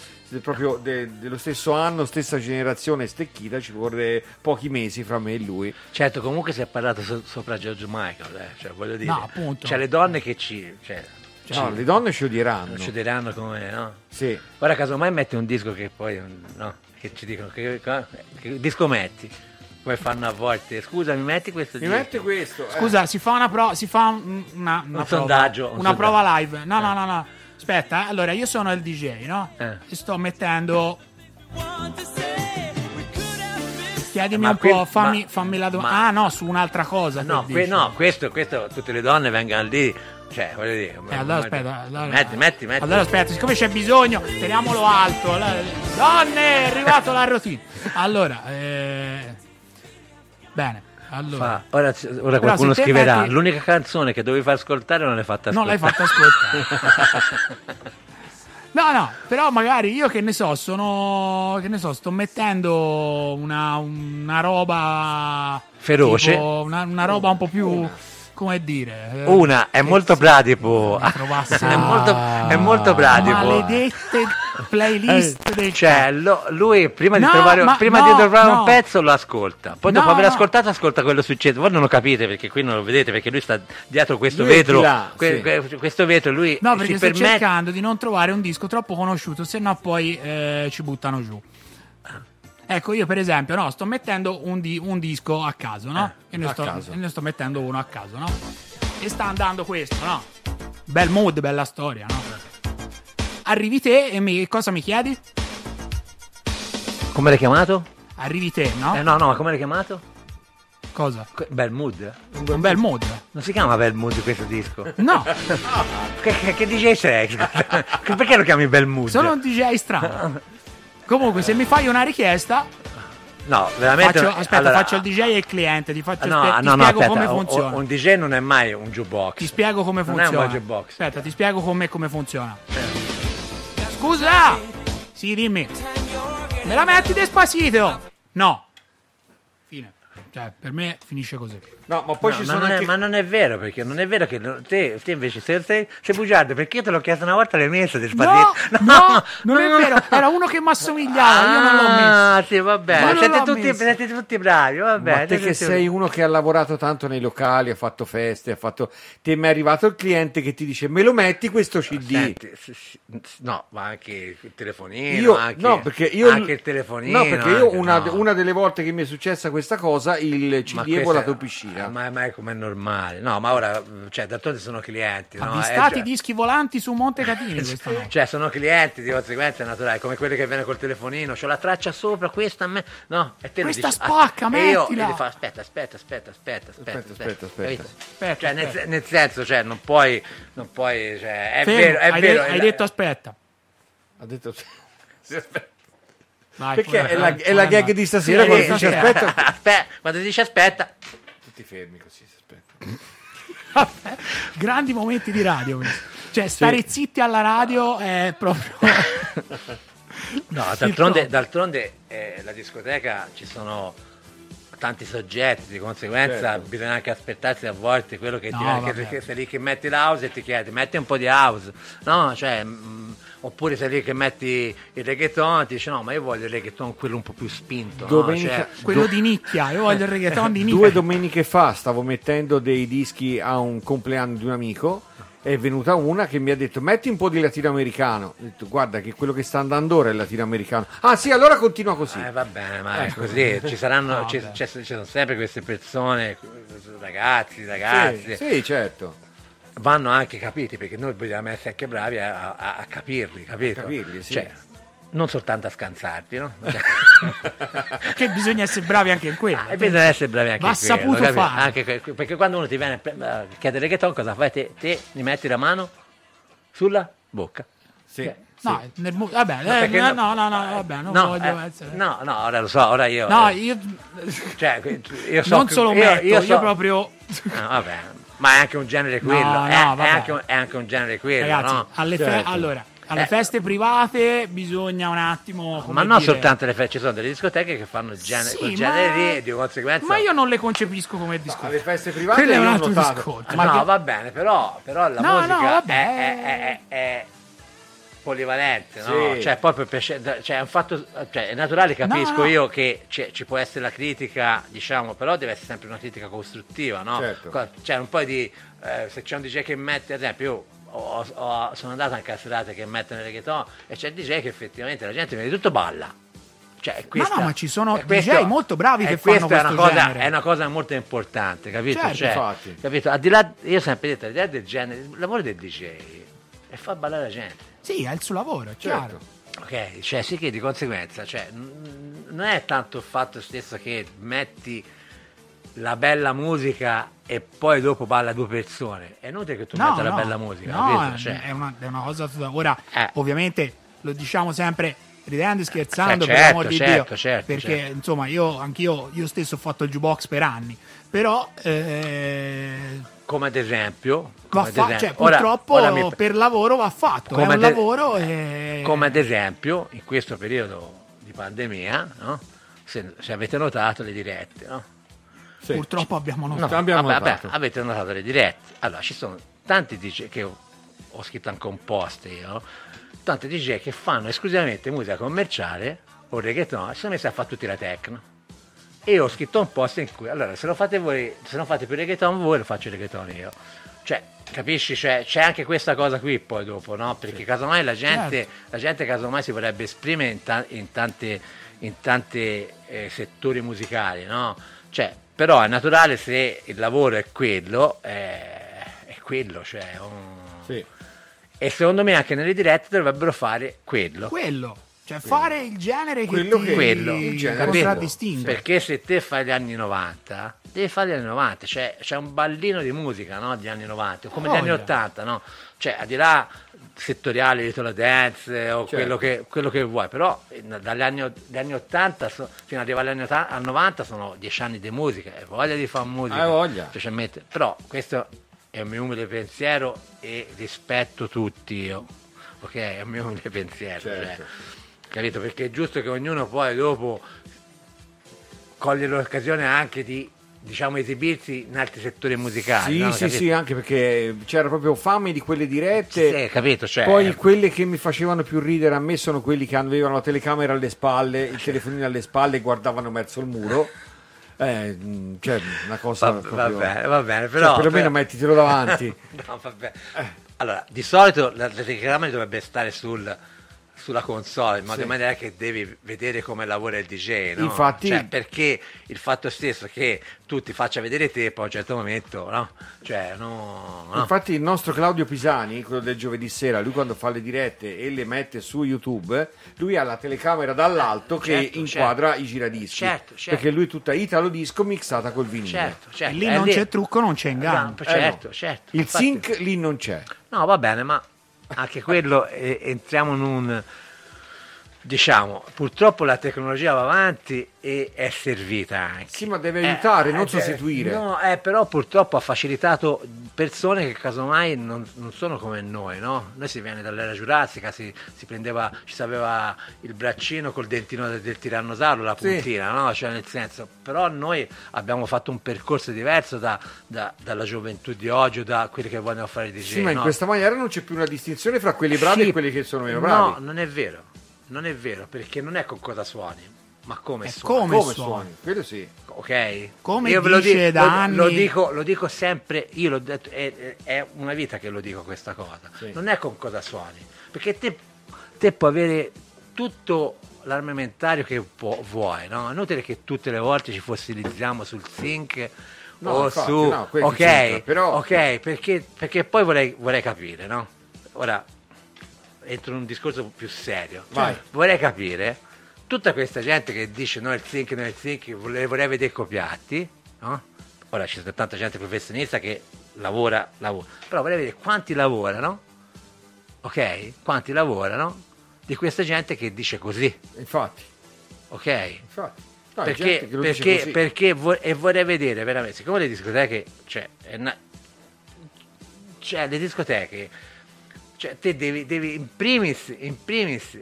proprio de- dello stesso anno, stessa generazione stecchita, ci vorrei pochi mesi fra me e lui. Certo, comunque si è parlato so- sopra George Michael, eh, cioè, voglio dire, No, appunto. c'è le donne che ci, cioè, No, le donne ci odieranno. ci diranno come, no? Sì. Ora casomai metti un disco che poi, no, che ci dicono, che, che- che disco metti? Come fanno a volte, scusa mi metti questo Mi disco? mette questo. eh. Scusa, si fa una prova, si fa un- una, una prova, sondaggio, un una sondaggio. prova live. No, no, no, no. Aspetta, eh. allora io sono il DJ, no? Eh. E sto mettendo Chiedimi Ma un qui- po', fammi, ma- fammi la domanda. ma- Ah, no, su un'altra cosa. No, que- no, questo, questo, tutte le donne vengano lì, cioè, voglio dire... Eh, allora aspetta, allora, metti, metti, metti. Allora aspetta, siccome c'è bisogno, teniamolo alto. Allora, donne, è arrivato la routine. Allora, eh... bene. Allora, Fa- ora, ora qualcuno scriverà, metti- l'unica canzone che dovevi far ascoltare non l'hai fatta non ascoltare. l'hai fatta ascoltare. No, no, però magari io che ne so, sono. Che ne so, sto mettendo una, una roba. Feroce. tipo una, una roba un po' più. Come dire. eh, Una, è molto bradipo. mi trovassi- è, molto, è molto bradipo. Maledette playlist del Cioè, lo- lui prima, di, No, trovare, ma prima no, di trovare no. un pezzo lo ascolta. Poi dopo aver ascoltato, ascolta quello succede. Voi non lo capite perché qui non lo vedete, perché lui sta dietro questo Lui vetro. di là, que- sì. que- questo vetro, lui No, perché si sto permette. cercando di non trovare un disco troppo conosciuto, se no poi eh, ci buttano giù. Ecco, io per esempio, no, sto mettendo un, di- un disco a caso, no? e ne sto, caso. e ne sto mettendo uno a caso, no? E sta andando questo, no? Bel mood, bella storia, no? Arrivi te e mi, cosa mi chiedi? Come l'hai chiamato? Arrivi te, no? Eh, no, no, ma come l'hai chiamato? Cosa? Que- Bel mood. Un bel mood. Non si chiama Bel Mood questo disco? No, che, che- che DJ sei? Perché lo chiami Bel Mood? sono un DJ strano. Comunque, se mi fai una richiesta, No, veramente. Faccio- aspetta, allora- faccio il DJ e il cliente, ti, faccio No, spie- ti no, no, spiego aspetta, come un- funziona. Un, DJ non è mai un jukebox. Ti spiego come Non è funziona. un jukebox. Aspetta, ti spiego con me come funziona. Scusa! Sì, dimmi. Me la metti despacito? No. Fine. Cioè, per me finisce così. No, ma poi No, ci ma, sono non è, anche... ma non è vero, perché non è vero che no- te, te invece sei, sei, sei bugiardo, perché io te l'ho chiesto una volta le messe del No, spartito. no, non è vero. Era uno che mi assomigliava, io non l'ho messo. Ah, sì, vabbè. Ma non Siete l'ho tutti, messo. siete tutti bravi, vabbè. Ma te che sei uno che ha lavorato tanto nei locali, ha fatto feste, ha fatto... Ti è arrivato il cliente che ti dice me lo metti questo CD? Senti, no, ma anche il telefonino, Io, anche, no, perché io, anche il telefonino. no, perché io anche- una, no. una delle volte che mi è successa questa cosa, il CD è volato in piscina. Ma, ma è come normale. No, ma ora, cioè, d'altronde sono clienti. no? Avvistati Eh, cioè- dischi volanti su Monte Catini. Cioè, sono clienti, di conseguenza è naturale, come quelli che viene col telefonino, c'ho la traccia sopra, questa a me. No, e te Questa dici, spacca, e io mettila. e gli fa, aspetta, aspetta, aspetta, aspetta, aspetta, Aspetta, aspetta, aspetta. Aspetta, Cioè, nel, aspetta. nel senso, cioè, non puoi, non puoi, cioè, è Fermo, vero, è hai, vero. de- è hai la- detto aspetta. Ha detto... Sì, aspetta. Vai, Perché è la, è la fuori, gag di stasera Sì, quando dice aspetta... aspetta, quando dici aspetta, Tutti fermi così, aspetta. Grandi momenti di radio. Cioè, stare zitti alla radio è proprio... No, d'altronde, d'altronde eh, la discoteca ci sono tanti soggetti, di conseguenza Certo. bisogna anche aspettarsi a volte quello che, No, ti, che, sei lì che metti l'house e ti chiedi metti un po' di house, no? Cioè, mm, oppure sei lì che metti il reggaeton e ti dici no ma io voglio il reggaeton quello un po' più spinto, no? Domenica- Cioè, Quello di nicchia, io voglio il reggaeton di nicchia. Due domeniche fa stavo mettendo dei dischi a un compleanno di un amico. È venuta una che mi ha detto metti un po' di latinoamericano. Ho detto guarda che quello che sta andando ora è il latinoamericano. Ah sì, allora continua così. eh, va bene, ma è Ecco. così, ci saranno, No, ci, c'è- ci sono sempre queste persone, ragazzi, ragazzi, Sì, sì, certo. Vanno anche capiti perché noi dobbiamo essere anche bravi a, a- a capirli, capito? capirli, sì. Cioè, non soltanto a scansarti, no? Cioè, Che bisogna essere bravi anche in quello. e bisogna essere bravi anche Va in quello, saputo capito? fare. Anche perché quando uno ti viene a a chiedere reggaeton, cosa fai? Te, te gli metti la mano sulla bocca. Sì. Cioè, No, nel mu- vabbè, Ma eh, no, no- no, no, no, vabbè, non no, voglio eh, essere... no, no, ora lo so, ora io... No, eh, io cioè, io so non che- solo io- metto, io, io so- proprio... Ah, vabbè, ma è anche un genere quello, No, è, no, è anche, un- è anche un genere quello, Ragazzi, no? alle, fe- Certo. allora, alle Eh. feste private bisogna un attimo... come Ma non dire- soltanto le feste, ci sono delle discoteche che fanno il genere, Sì, quel ma- genere lì e di conseguenza... Ma io non le concepisco come discorso. Alle feste private Quello è un altro discorso. Ma Ma no, che- va bene, però, però la No, no, musica vabbè. è, è- è- è polivalente, no? Sì. Cioè, proprio per sce- cioè, è un fatto, cioè, è naturale, capisco No, no. io che c'è- ci può essere la critica, diciamo, però deve essere sempre una critica costruttiva, no? Certo. Cioè, un po' di, eh, se c'è un DJ che mette, ad esempio, io ho- ho- sono andato anche a serate che mettono il reggaeton e c'è il DJ che effettivamente la gente viene di tutto balla. Cioè, questa- no, ma ci sono questo- DJ molto bravi che fanno questa è una, questo cosa, è una cosa molto importante, capito? Certo, Cioè, capito? Al di là, io ho sempre detto, al di là del genere, il lavoro del DJ è far ballare la gente. Sì, è il suo lavoro, è chiaro. Certo. Ok, cioè sì che di conseguenza, cioè, n- non è tanto il fatto stesso che metti la bella musica e poi dopo balla due persone. È inutile che tu No, metta la no, bella musica, no, è- Cioè, è, una, è una cosa tutta- Ora, Eh. ovviamente, lo diciamo sempre ridendo e scherzando, per certo, l'amor di certo, Dio, certo, perché certo. insomma io, anch'io, io stesso ho fatto il jukebox per anni, però eh, come ad esempio, va come ad fa- esempio- cioè, ora- purtroppo ora mi- per lavoro va fatto, è Come un ad- lavoro e... come ad esempio in questo periodo di pandemia, no? se, se avete notato le dirette, no? Sì. purtroppo abbiamo No, notato. abbiamo vabbè, notato. vabbè, avete notato le dirette. Allora, ci sono tanti DJ che ho, ho scritto anche un post io, tanti DJ che fanno esclusivamente musica commerciale o reggaeton e sono messi a fare tutti la techno. E ho scritto un post in cui, allora, se lo fate voi, se non fate più reggaeton voi, lo faccio reggaeton io. Cioè, capisci? Cioè, c'è anche questa cosa qui poi dopo, no? Perché casomai la gente, Certo. la gente casomai si vorrebbe esprimere in, ta- in tanti eh, settori musicali, no? Cioè, però è naturale se il lavoro è quello, eh, è quello, cioè... un- Sì. E secondo me anche nelle dirette dovrebbero fare quello. Quello, cioè fare il genere che Quello ti che- quello, il genere. Perché se te fai gli anni 90, devi fare gli anni 90, cioè c'è un ballino di musica no, degli anni 90, come gli anni Voglia. 80, no? Cioè, al di là settoriali, Little Dance o Certo. quello, che, quello che vuoi, però eh, dagli anni, dagli anni 80 so- fino ad arrivare agli anni 80 al 90 sono dieci anni di musica, e voglia di fare musica. Hai voglia. Specialmente. Però questo è il mio umile pensiero e rispetto tutti io, ok? È il mio umile pensiero. Certo. cioè, capito? Perché è giusto che ognuno poi dopo coglie l'occasione anche di diciamo esibirsi in altri settori musicali. Sì, no? sì, Capito? sì, anche perché c'era proprio fame di quelle dirette. Sì, capito, cioè- Poi quelle che mi facevano più ridere a me sono quelli che avevano la telecamera alle spalle, il telefonino alle spalle e guardavano verso il muro. Eh, mh, cioè, una cosa Va, proprio... va bene, va bene, Cioè, però... perlomeno però- mettitelo davanti. no, vabbè. Allora, di solito la, la telecamera dovrebbe stare sul- sulla console in modo Sì. maniera che devi vedere come lavora il DJ, no? Infatti- Cioè, perché il fatto stesso che tu ti faccia vedere te poi a un certo momento, no? Cioè, no... no. Infatti il nostro Claudio Pisani, quello del giovedì sera, lui quando fa le dirette e le mette su YouTube, lui ha la telecamera dall'alto che Certo, inquadra certo. i giradischi. Certo, certo. Perché lui è tutta Italo Disco mixata col vinile. Certo, certo. E lì è non c'è trucco, non c'è inganno. No, certo, certo. Il Infatti- sync lì non c'è. No, va bene, ma anche quello eh, entriamo in un diciamo, purtroppo la tecnologia va avanti e è servita anche. Sì, ma deve aiutare, non eh, sostituire. No, eh, però purtroppo ha facilitato persone che casomai non, non sono come noi, no? Noi si viene dall'era giurassica, si, si prendeva, ci sapeva il braccino col dentino del, del tirannosauro, la Sì. puntina, no? Cioè nel senso, però noi abbiamo fatto un percorso diverso da- da- dalla gioventù di oggi o da quelli che vogliono fare i DJ. Sì, ma in no? questa maniera non c'è più una distinzione fra quelli bravi Sì, e quelli che sono meno bravi. No, non è vero. Non è vero, perché non è con cosa suoni, ma come suoni. come Come suoni. suoni? Quello sì. Ok? Come Io ve lo dice dico, da lo, anni- lo dico, lo dico sempre, io l'ho detto, è, è una vita che lo dico questa cosa. Sì. Non è con cosa suoni, perché te, te puoi avere tutto l'armamentario che pu- vuoi, no? È inutile che tutte le volte ci fossilizziamo sul sync No, o infatti, su... no, ok, però- ok, perché, perché poi vorrei, vorrei capire, no? Ora entro in un discorso più serio. Vai. Vorrei capire tutta questa gente che dice no il sync, no il sync, vorrei, vorrei vedere copiati, no? Ora ci sono tanta gente professionista che lavora, lavora, però vorrei vedere quanti lavorano, ok? Quanti lavorano di questa gente che dice così, Infatti, ok? infatti. No, perché, perché, perché vo- e vorrei vedere veramente, siccome le discoteche, cioè, è una- cioè le discoteche, cioè te devi, devi in primis, in primis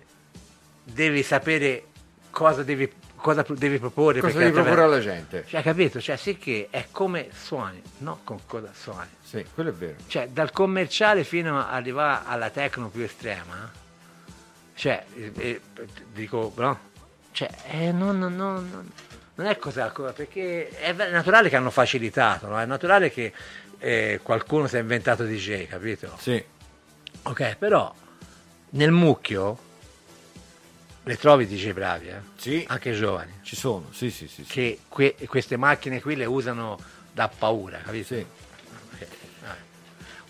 devi sapere cosa devi, cosa devi proporre. Cosa devi proporre alla gente? Cioè, capito? Cioè, sì che è come suoni, no con cosa suoni. Sì, quello è vero. Cioè, dal commerciale fino ad arrivare alla tecno più estrema, cioè, eh, eh, dico, no? Cioè, eh, non, non- non- non- non è cosa, perché è naturale che hanno facilitato, no? È naturale che eh, qualcuno si è inventato DJ, capito? Sì. Ok, però nel mucchio le trovi DJ bravi, eh? Sì. Anche giovani, Ci sono, sì, sì, sì. sì. che que- queste macchine qui le usano da paura, capito? Sì.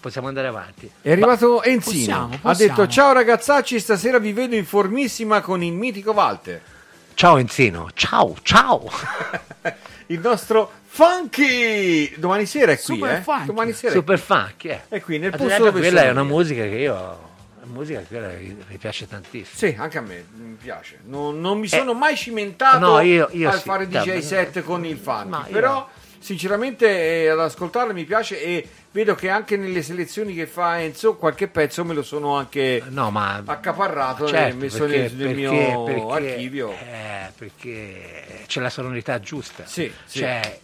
Possiamo andare avanti. È arrivato Enzino, possiamo, ha possiamo. detto ciao ragazzacci, stasera vi vedo in formissima con il mitico Walter. Ciao Enzino, ciao, ciao. Il nostro Funky! Domani sera è qui, Super eh? funky. Domani sera è Super funk, eh. È qui nel posto dove quella sono è una musica che io musica che quella che mi piace tantissimo. Sì, anche a me mi piace. Non, non mi sono mai cimentato Eh, no, io- io al sì, fare DJ set con il funky, io- però sinceramente eh, ad ascoltarlo mi piace e vedo che anche nelle selezioni che fa Enzo qualche pezzo me lo sono anche No, ma accaparrato certo, e messo perché- nel, nel perché- mio perché- archivio. eh, perché c'è la sonorità giusta. Sì, sì. Cioè,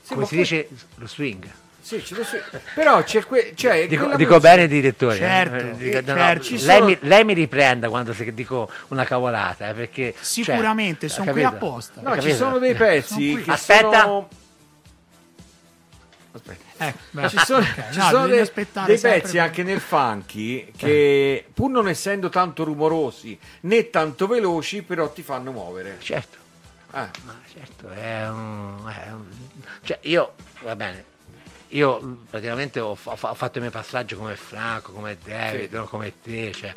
Sì, come si poi- dice lo swing. Sì, ce lo so. però c'è que- cioè, Dico, dico bene direttore. eh. Certo, Eh, dico- eh, no, no, certo, ci lei, sono- mi, lei mi riprenda quando se- dico una cavolata, eh, perché cioè, Sicuramente, ha sono qui apposta. No, ci sono dei pezzi Sono Aspetta. sono... Aspetta. Eh, Ci sono, ok, ci no, sono dei, dei pezzi anche nel funky che pur non essendo tanto rumorosi né tanto veloci però ti fanno muovere. Certo. Eh, Ma certo, è un, è un- cioè io, va bene, io praticamente ho, fa- ho fatto i miei passaggi come Franco, come David, Sì. no, come te, cioè,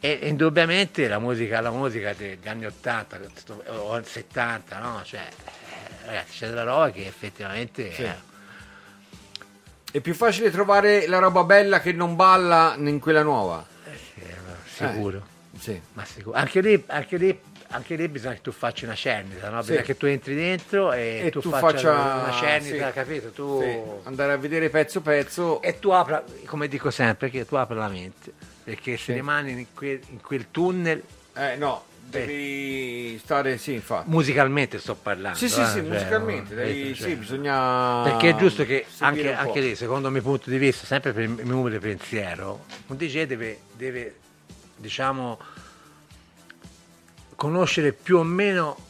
e, e indubbiamente la musica, la musica degli anni 80 sto- o 70, no? Cioè, eh, ragazzi, c'è della roba che effettivamente Sì. è- È più facile trovare la roba bella che non balla in quella nuova. sicuro. Eh, sì. Ma sicuro. Anche lì, anche lì- anche lì bisogna che tu faccia una cernita, no? Bisogna Sì. che tu entri dentro e, E tu, tu faccia faccia- una cernita, sì. capito? Tu... Sì, andare a vedere pezzo pezzo E tu apra, come dico sempre, che tu apri la mente, perché se Sì. rimani in quel, in quel tunnel, eh no devi stare sì infatti musicalmente sto parlando. sì sì eh, sì cioè, musicalmente devi, capito? sì Cioè, bisogna Perché è giusto che anche, anche lì, secondo il mio punto di vista, sempre per il mio umile pensiero, un DJ deve, deve, diciamo, conoscere più o meno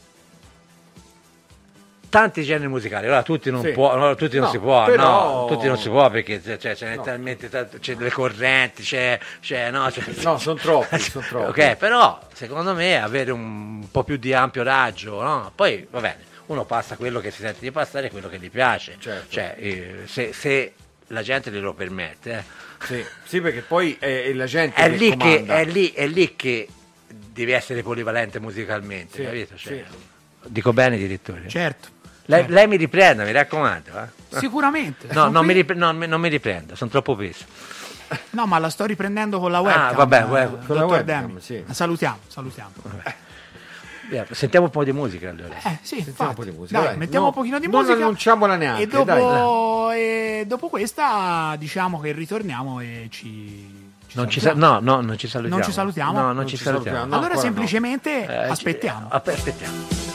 tanti generi musicali. Allora tutti non, Sì. può, no, tutti non No, si può, però- no, tutti non si può perché c'è, c'è- ce n'è No. talmente tanto, c'è le correnti, c'è, c'è no, c'è- no sono troppi sono troppi Ok, però secondo me avere un po' più di ampio raggio, no? poi va bene, uno passa quello che si sente di passare e quello che gli piace, Certo. cioè eh, se, se la gente glielo permette, eh. sì, sì perché poi è, è la gente è, che lì che, comanda. è, lì, è lì che devi essere polivalente musicalmente, Sì, capito? Cioè, sì. Dico bene, direttore? Certo. Lei, lei mi riprenda, mi raccomando. eh. Sicuramente. No, non mi, qui. ripre- non mi- non mi riprenda, sono troppo peso. No, ma la sto riprendendo con la webcam. vabbè, eh, web- con la dottor webcam, sì. Salutiamo, salutiamo. Via, Sentiamo un po' di musica allora. Eh, sì, Sentiamo un po' di musica, Dai, dai. mettiamo No, un pochino di non musica. annunciamola neanche, E dopo, e dopo questa, diciamo che ritorniamo e ci. ci Non ci, no, no, non ci salutiamo. Non ci salutiamo? No, non, Non ci ci salutiamo. salutiamo, no. allora no. semplicemente Eh, ci- aspettiamo. eh, aspettiamo.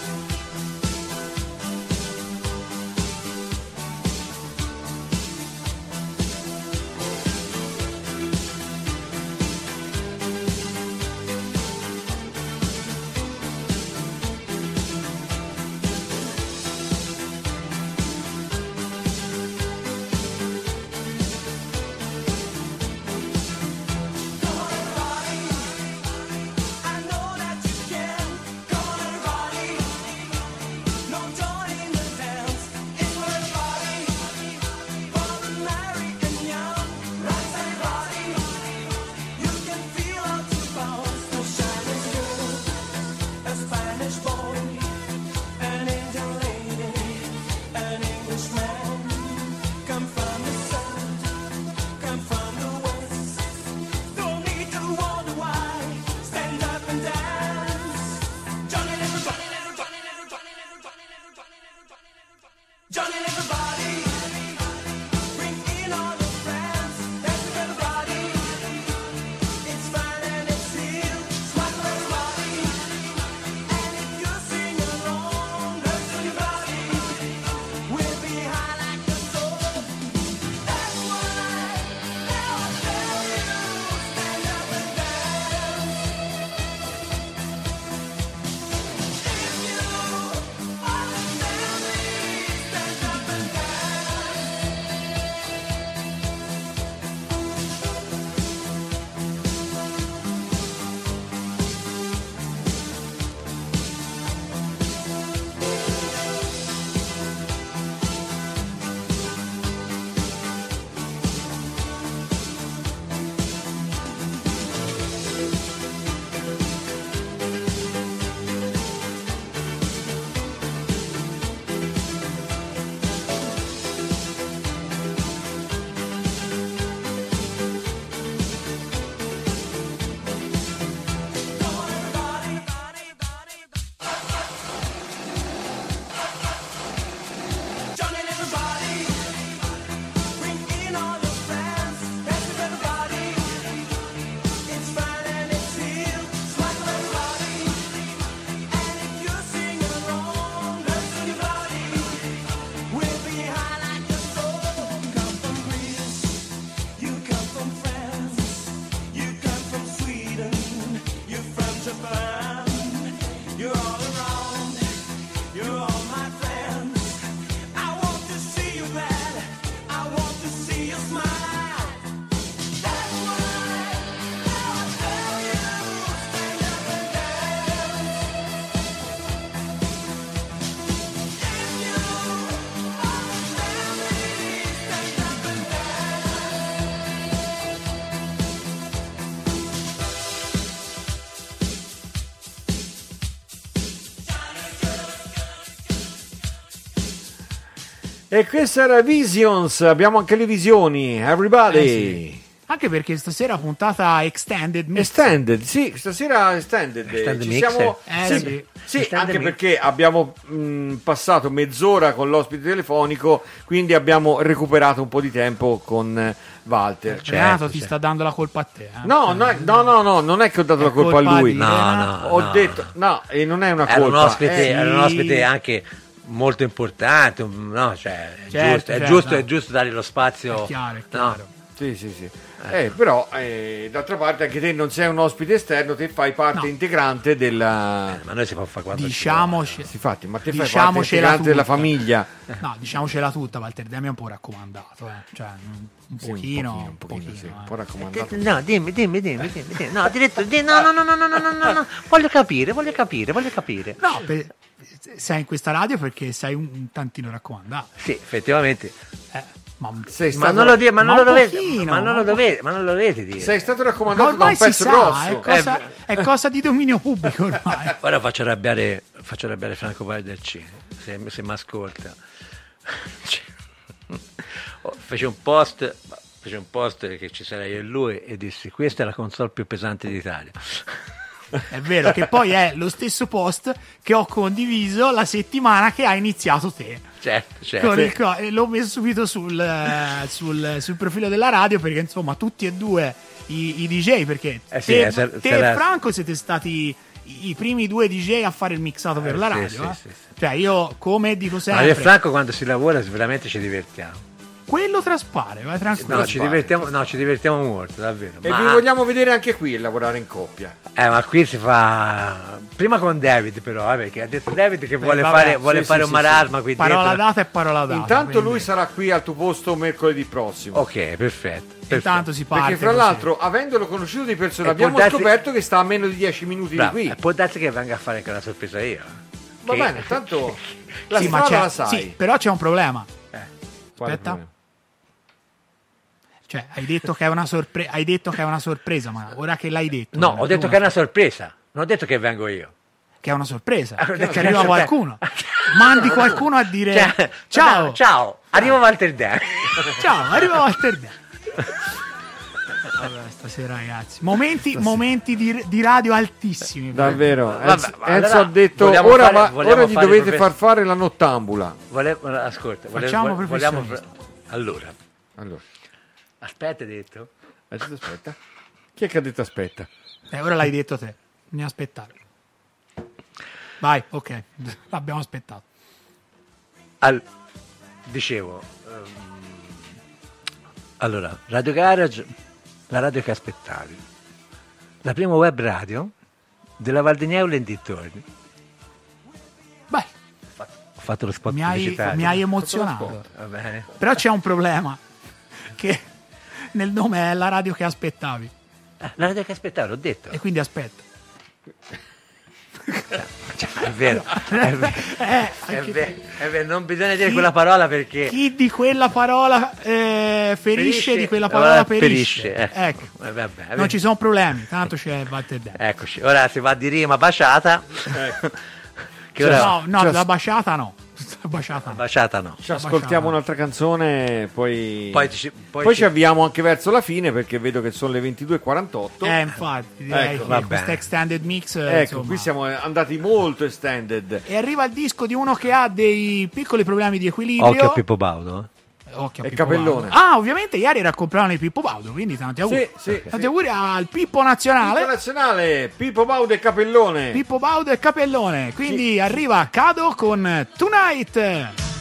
E questa era Visions, abbiamo anche le visioni, everybody. Eh sì. Anche perché stasera puntata extended mix. Extended, sì, stasera extended. Extended Ci mix, siamo, eh. sì, Eh, sì, sì. Extended anche mix. perché abbiamo mh, passato mezz'ora con l'ospite telefonico, quindi abbiamo recuperato un po' di tempo con eh, Walter. Certo, Renato ti certo. sta dando la colpa a te. eh. No, no, no, no, no, non è che ho dato È la colpa, colpa a lui. No, no, Ho no, detto, no, e non è una Era un, colpa. ospite, eh, era un sì. ospite anche molto importante, no, cioè, è, Certo, giusto, è, certo, giusto, no. è giusto dargli lo spazio. È chiaro, è no. chiaro. Sì, sì, sì. Eh, però, eh, d'altra parte, anche te non sei un ospite esterno, te fai parte No. integrante della. Ma noi si può fare quanto ci Diciamoci, Sì, infatti, ma te fai parte integrante della tutta. famiglia. no, diciamocela tutta, Walter Demi è un po' raccomandato, eh. cioè un pochino, un pochino, un pochino, un eh. po' raccomandato. No, dimmi, dimmi, dimmi, dimmi, No, direttore, no, no, no, no, no, no, no, voglio capire, voglio capire, voglio capire. No, sei in questa radio perché sei un, tantino raccomandato. Sì, effettivamente. Eh, ma, ma, non lo, dovete, pochino, ma, non lo dovete, ma non dire. Sei stato raccomandato da un pezzo grosso. È cosa, eh, è cosa di dominio pubblico ormai. Ora faccio arrabbiare, faccio arrabbiare Franco Valderci, se, se mi ascolta. Cioè, fece un post, fece un post che ci sarei io e lui e dissi questa è la console più pesante d'Italia. È vero che poi è lo stesso post che ho condiviso la settimana che hai iniziato te. Certo, certo. Il l'ho messo subito sul, sul- sul profilo della radio perché insomma tutti e due i, i DJ perché Eh sì, te, eh, se- te se e Franco siete stati i, primi due DJ a fare il mixato per Eh, la sì, radio. sì, eh. Cioè io come dico Ma sempre io e Franco quando si lavora veramente ci divertiamo. Quello traspare, vai tranquillo. No, ci divertiamo, no, ci divertiamo molto, davvero. E Ma- vi vogliamo vedere anche qui lavorare in coppia. Eh, ma qui si fa prima con David però, eh, perché ha detto David che vuole vabbè, fare, vuole sì, fare sì, un sì, marasma qui parola dentro. data e parola data. Intanto quindi- lui sarà qui al tuo posto mercoledì prossimo. Ok, perfetto. perfetto. Intanto si parte. Perché fra così. l'altro, avendolo conosciuto di persona, E abbiamo darsi- scoperto che sta a meno di 10 minuti Bravo, di qui. eh, Può darsi che venga a fare anche una sorpresa io. Va Che- bene, tanto la Sì, ma strada c'è- la sai. sì, però c'è un problema. Quale aspetta. problema? Cioè, hai detto che è una, sorpre- hai detto che è una sorpresa, ma ora che l'hai detto. No, ho detto che è una sorpresa. Non ho detto che vengo io. che è una sorpresa. Ah, Che che arriva qualcuno. Mandi qualcuno a dire Cioè, ciao, no, ciao, arrivo Walter Dan. ciao, arriva Walter Dea. Vabbè, stasera ragazzi, momenti, momenti di, di radio altissimi. Davvero, Vabbè, Enzo, ma Enzo allora ha detto vogliamo ora, fare- va- vogliamo ora gli fare dovete proprio- far fare la nottambula. Volevo, ascolta, volevo, Facciamo volevo- professionisti. Allora, Allora, aspetta, hai detto. ha detto aspetta. Chi è che ha detto aspetta? Eh, ora l'hai detto te, bisogna aspettare. Vai, ok, l'abbiamo aspettato. Al- dicevo, ehm, allora, Radio Garage, la radio che aspettavi. La prima web radio della Val di Nievole e dintorni. Beh, Ho fatto lo spot mi hai, mi hai emozionato. Va bene. Però c'è un problema, che nel nome è la radio che aspettavi. Eh, La radio che aspettavo, l'ho detto. E quindi aspetta. Cioè, è vero, è vero, Eh, è vero, è vero, non bisogna dire Chi- quella parola perché... Chi di quella parola eh, ferisce, di quella parola allora perisce. perisce, eh. Ecco. Eh, vabbè, Non ci sono problemi, tanto c'è Walter Dent. Eccoci, ora si va di rima baciata. che ora... No, no, Cioè- la baciata no. Baciata no. Baciata no. Ci ascoltiamo un'altra canzone, poi, Poi ci- poi poi ci- ci avviamo anche verso la fine perché vedo che sono le 22.48. Eh, infatti, direi Ecco, che va questa bene. extended mix. eh, ecco, insomma. qui siamo andati molto extended. E arriva il disco di uno che ha dei piccoli problemi di equilibrio. Occhio a Pippo Baudo. Occhio a E Pippo Capellone. Baudo. Ah, ovviamente ieri era il compleanno di Pippo Baudo, quindi tanti auguri. Sì, sì, tanti sì. auguri al Pippo Nazionale. Pippo nazionale, Pippo Baudo e Capellone. Pippo Baudo e Capellone. Quindi arriva Cado con Tonight.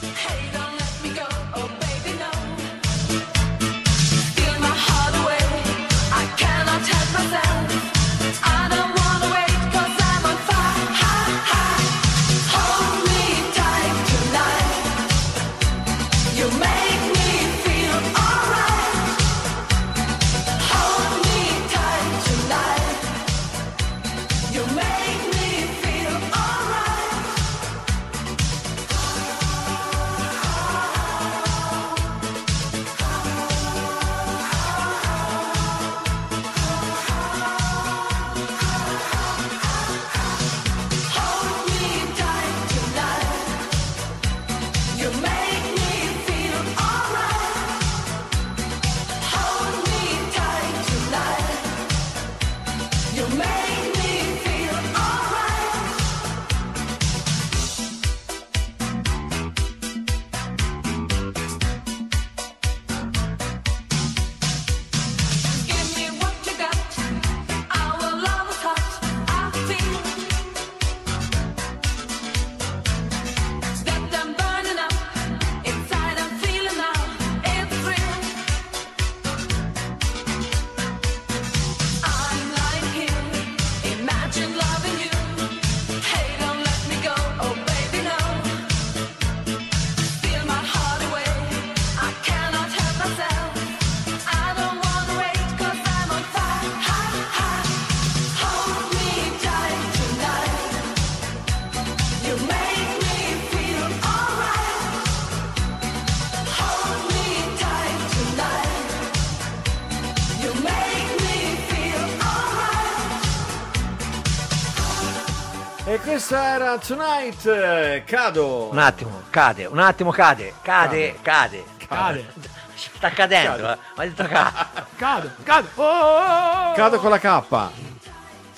Questa era Tonight, eh, Cado. Un attimo, cade, un attimo cade, cade, cade. Cade. Sta cadendo, eh. Ma ha detto cade. Cado, cado. Oh, oh, oh. Cado con la K.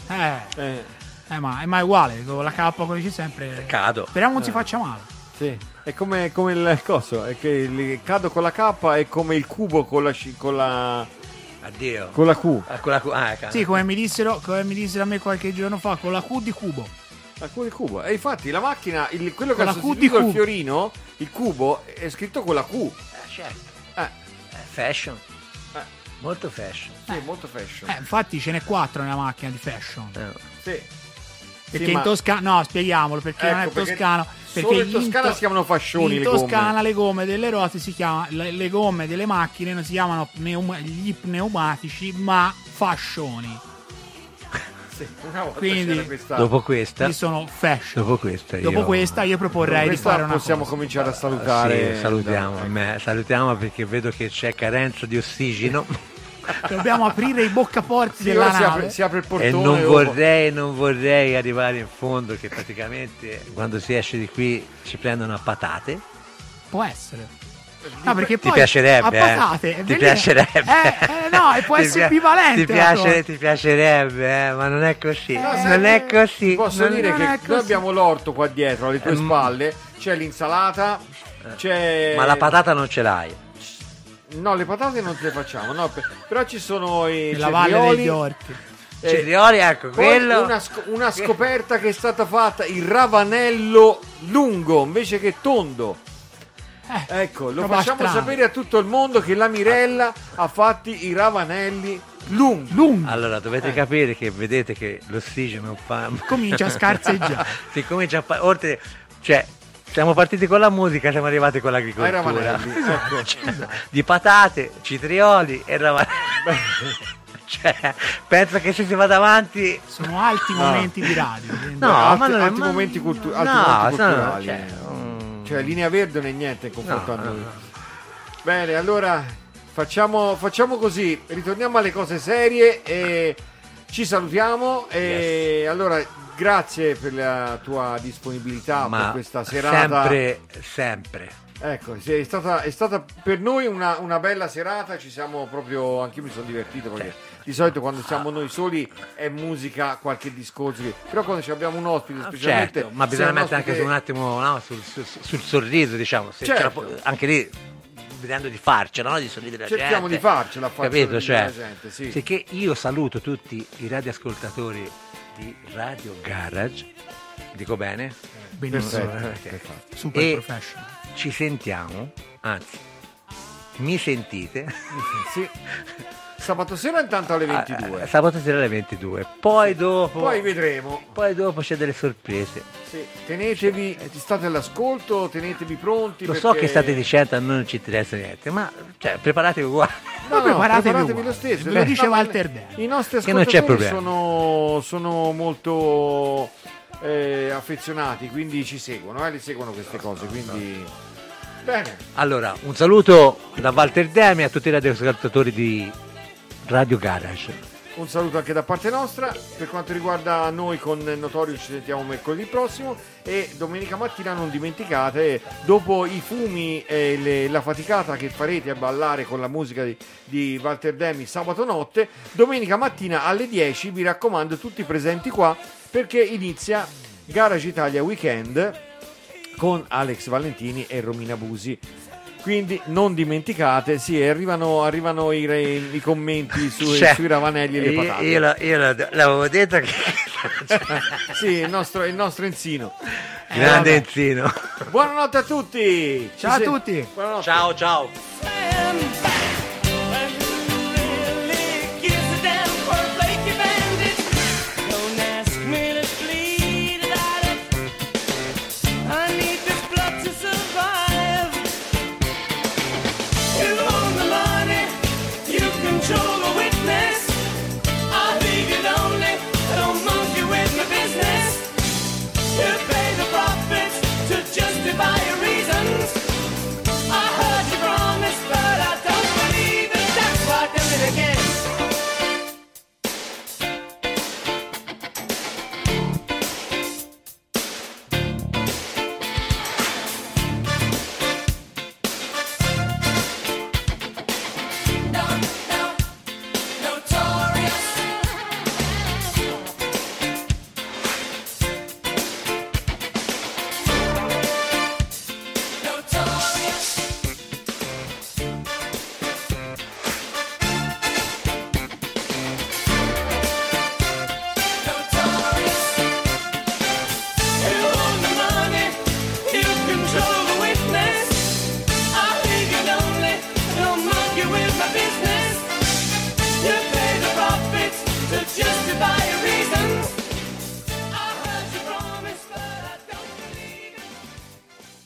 Eh, Eh, eh, ma, è ma è uguale, con la K come dici sempre. Cado. Speriamo non si faccia male. sì. È come, come il coso, è che il Cado con la K è come il cubo con la, con la, Addio. con la Q. Ah, con la cu- ah, cade. Sì, come mi dissero, come mi dissero a me qualche giorno fa, con la Q di cubo. La Q del cubo. E infatti la macchina, il- quello che Con ha la Q sostituito di il fiorino, il cubo, è scritto con la Q. Eh, certo. Eh, Eh, fashion. Eh. Molto fashion. sì, molto fashion. Eh, infatti ce n'è quattro nella macchina di fashion. Eh. Sì. Perché Sì, in Toscana, no, spieghiamolo perché non è Ecco, perché toscano. solo Perché in Toscana To- si chiamano fascioni In le gomme. Toscana le gomme delle ruote si chiamano, le, le gomme delle macchine non si chiamano pneuma- gli pneumatici, ma fascioni. Sì, una volta Quindi- c'era questa- Dopo questa, Qui sono fashion. dopo questa, Dopo io- questa io proporrei di Questa fare una possiamo cosa. cominciare a Sì, salutare. salutiamo, a me, salutiamo perché vedo che c'è carenza di ossigeno Dobbiamo aprire i boccaporti Sì, della si nave. apre, si apre il e portone. non dopo. vorrei, non vorrei arrivare in fondo che praticamente quando si esce di qui ci prendono a patate. Può essere. No, perché Ti poi piacerebbe, a eh? patate, è Ti piacerebbe. Eh, eh, no, e può Ti essere equivalente. Ti, la piace- ti piacerebbe, eh, ma non è così. No, non sai- è così. Posso non- dire non che noi abbiamo l'orto qua dietro, alle tue Mm. spalle, c'è l'insalata, c'è... Ma la patata non ce l'hai. No, le patate non te le facciamo, no, per- però ci sono i valle cetrioli, degli orti. eh, Cetrioli, ecco, quello. Una, sc- una scoperta che è stata fatta, il ravanello lungo invece che tondo. Eh, Ecco, lo roba facciamo strana. sapere a tutto il mondo che la Mirella ha fatti i ravanelli lunghi. Lungo. Allora, dovete Eh. capire che vedete che l'ossigeno fa... Comincia a scarseggiare. si comincia a fa- oltre cioè siamo partiti con la musica siamo arrivati con l'agricoltura ravanelli, ecco. Cioè, di patate citrioli e ravanelli cioè penso che se si va davanti Sono alti No. momenti di radio. quindi- No, alti, ma non è- alti ma- momenti, cultu- no, alti momenti sono- culturali. cioè, mm, Cioè, linea verde non è niente in confronto no, a no, noi. no. Bene, allora facciamo, facciamo così, ritorniamo alle cose serie e ci salutiamo. E allora, grazie per la tua disponibilità ma per questa serata. sempre sempre Ecco, sì, è stata, è stata per noi una, una bella serata, ci siamo proprio, anche io mi sono divertito perché di solito quando siamo noi soli è musica, qualche discorso, però quando ci abbiamo un ospite specialmente... certo ma bisogna mettere anche ospite- su un attimo no, sul, sul- sul sorriso diciamo se Certo. anche lì vedendo di farcela no? di sorridere la Cerchiamo gente di farcela capito cioè gente, sì. perché io saluto tutti i radioascoltatori di Radio Garage dico bene Benissimo. Perfetto, Ok. Super E- professional. ci sentiamo anzi mi sentite Sì. Sabato sera intanto alle 22. Ah, sabato sera alle 22 poi dopo Poi vedremo. poi dopo c'è delle sorprese Sì. Tenetevi, state all'ascolto, tenetevi pronti. lo so perché- che state dicendo a noi non ci interessa niente ma cioè, preparatevi uguali No, no, preparatevi preparatevi lo stesso. Lo dice Walter Dell. I nostri Che non c'è ascoltatori problema. sono, sono molto eh, affezionati, quindi ci seguono, eh, li seguono queste cose. Quindi bene. Allora, un saluto da Walter Demi a tutti i radioascoltatori di Radio Garage. Un saluto anche da parte nostra. Per quanto riguarda noi con Notorio ci sentiamo mercoledì prossimo e domenica mattina non dimenticate, dopo i fumi e le- la faticata che farete a ballare con la musica di, di Walter Demi sabato notte, domenica mattina alle 10 vi raccomando tutti presenti qua perché inizia Garage Italia Weekend con Alex Valentini e Romina Busi. Quindi non dimenticate, sì, arrivano, arrivano i, re- i commenti sui, Cioè, sui ravanelli e le patate. Io, la- io la- l'avevo detto che Sì, il nostro, il nostro Enzino. grande Enzino. Buonanotte a tutti! Ci Ciao a tutti. Buonanotte. Ciao ciao.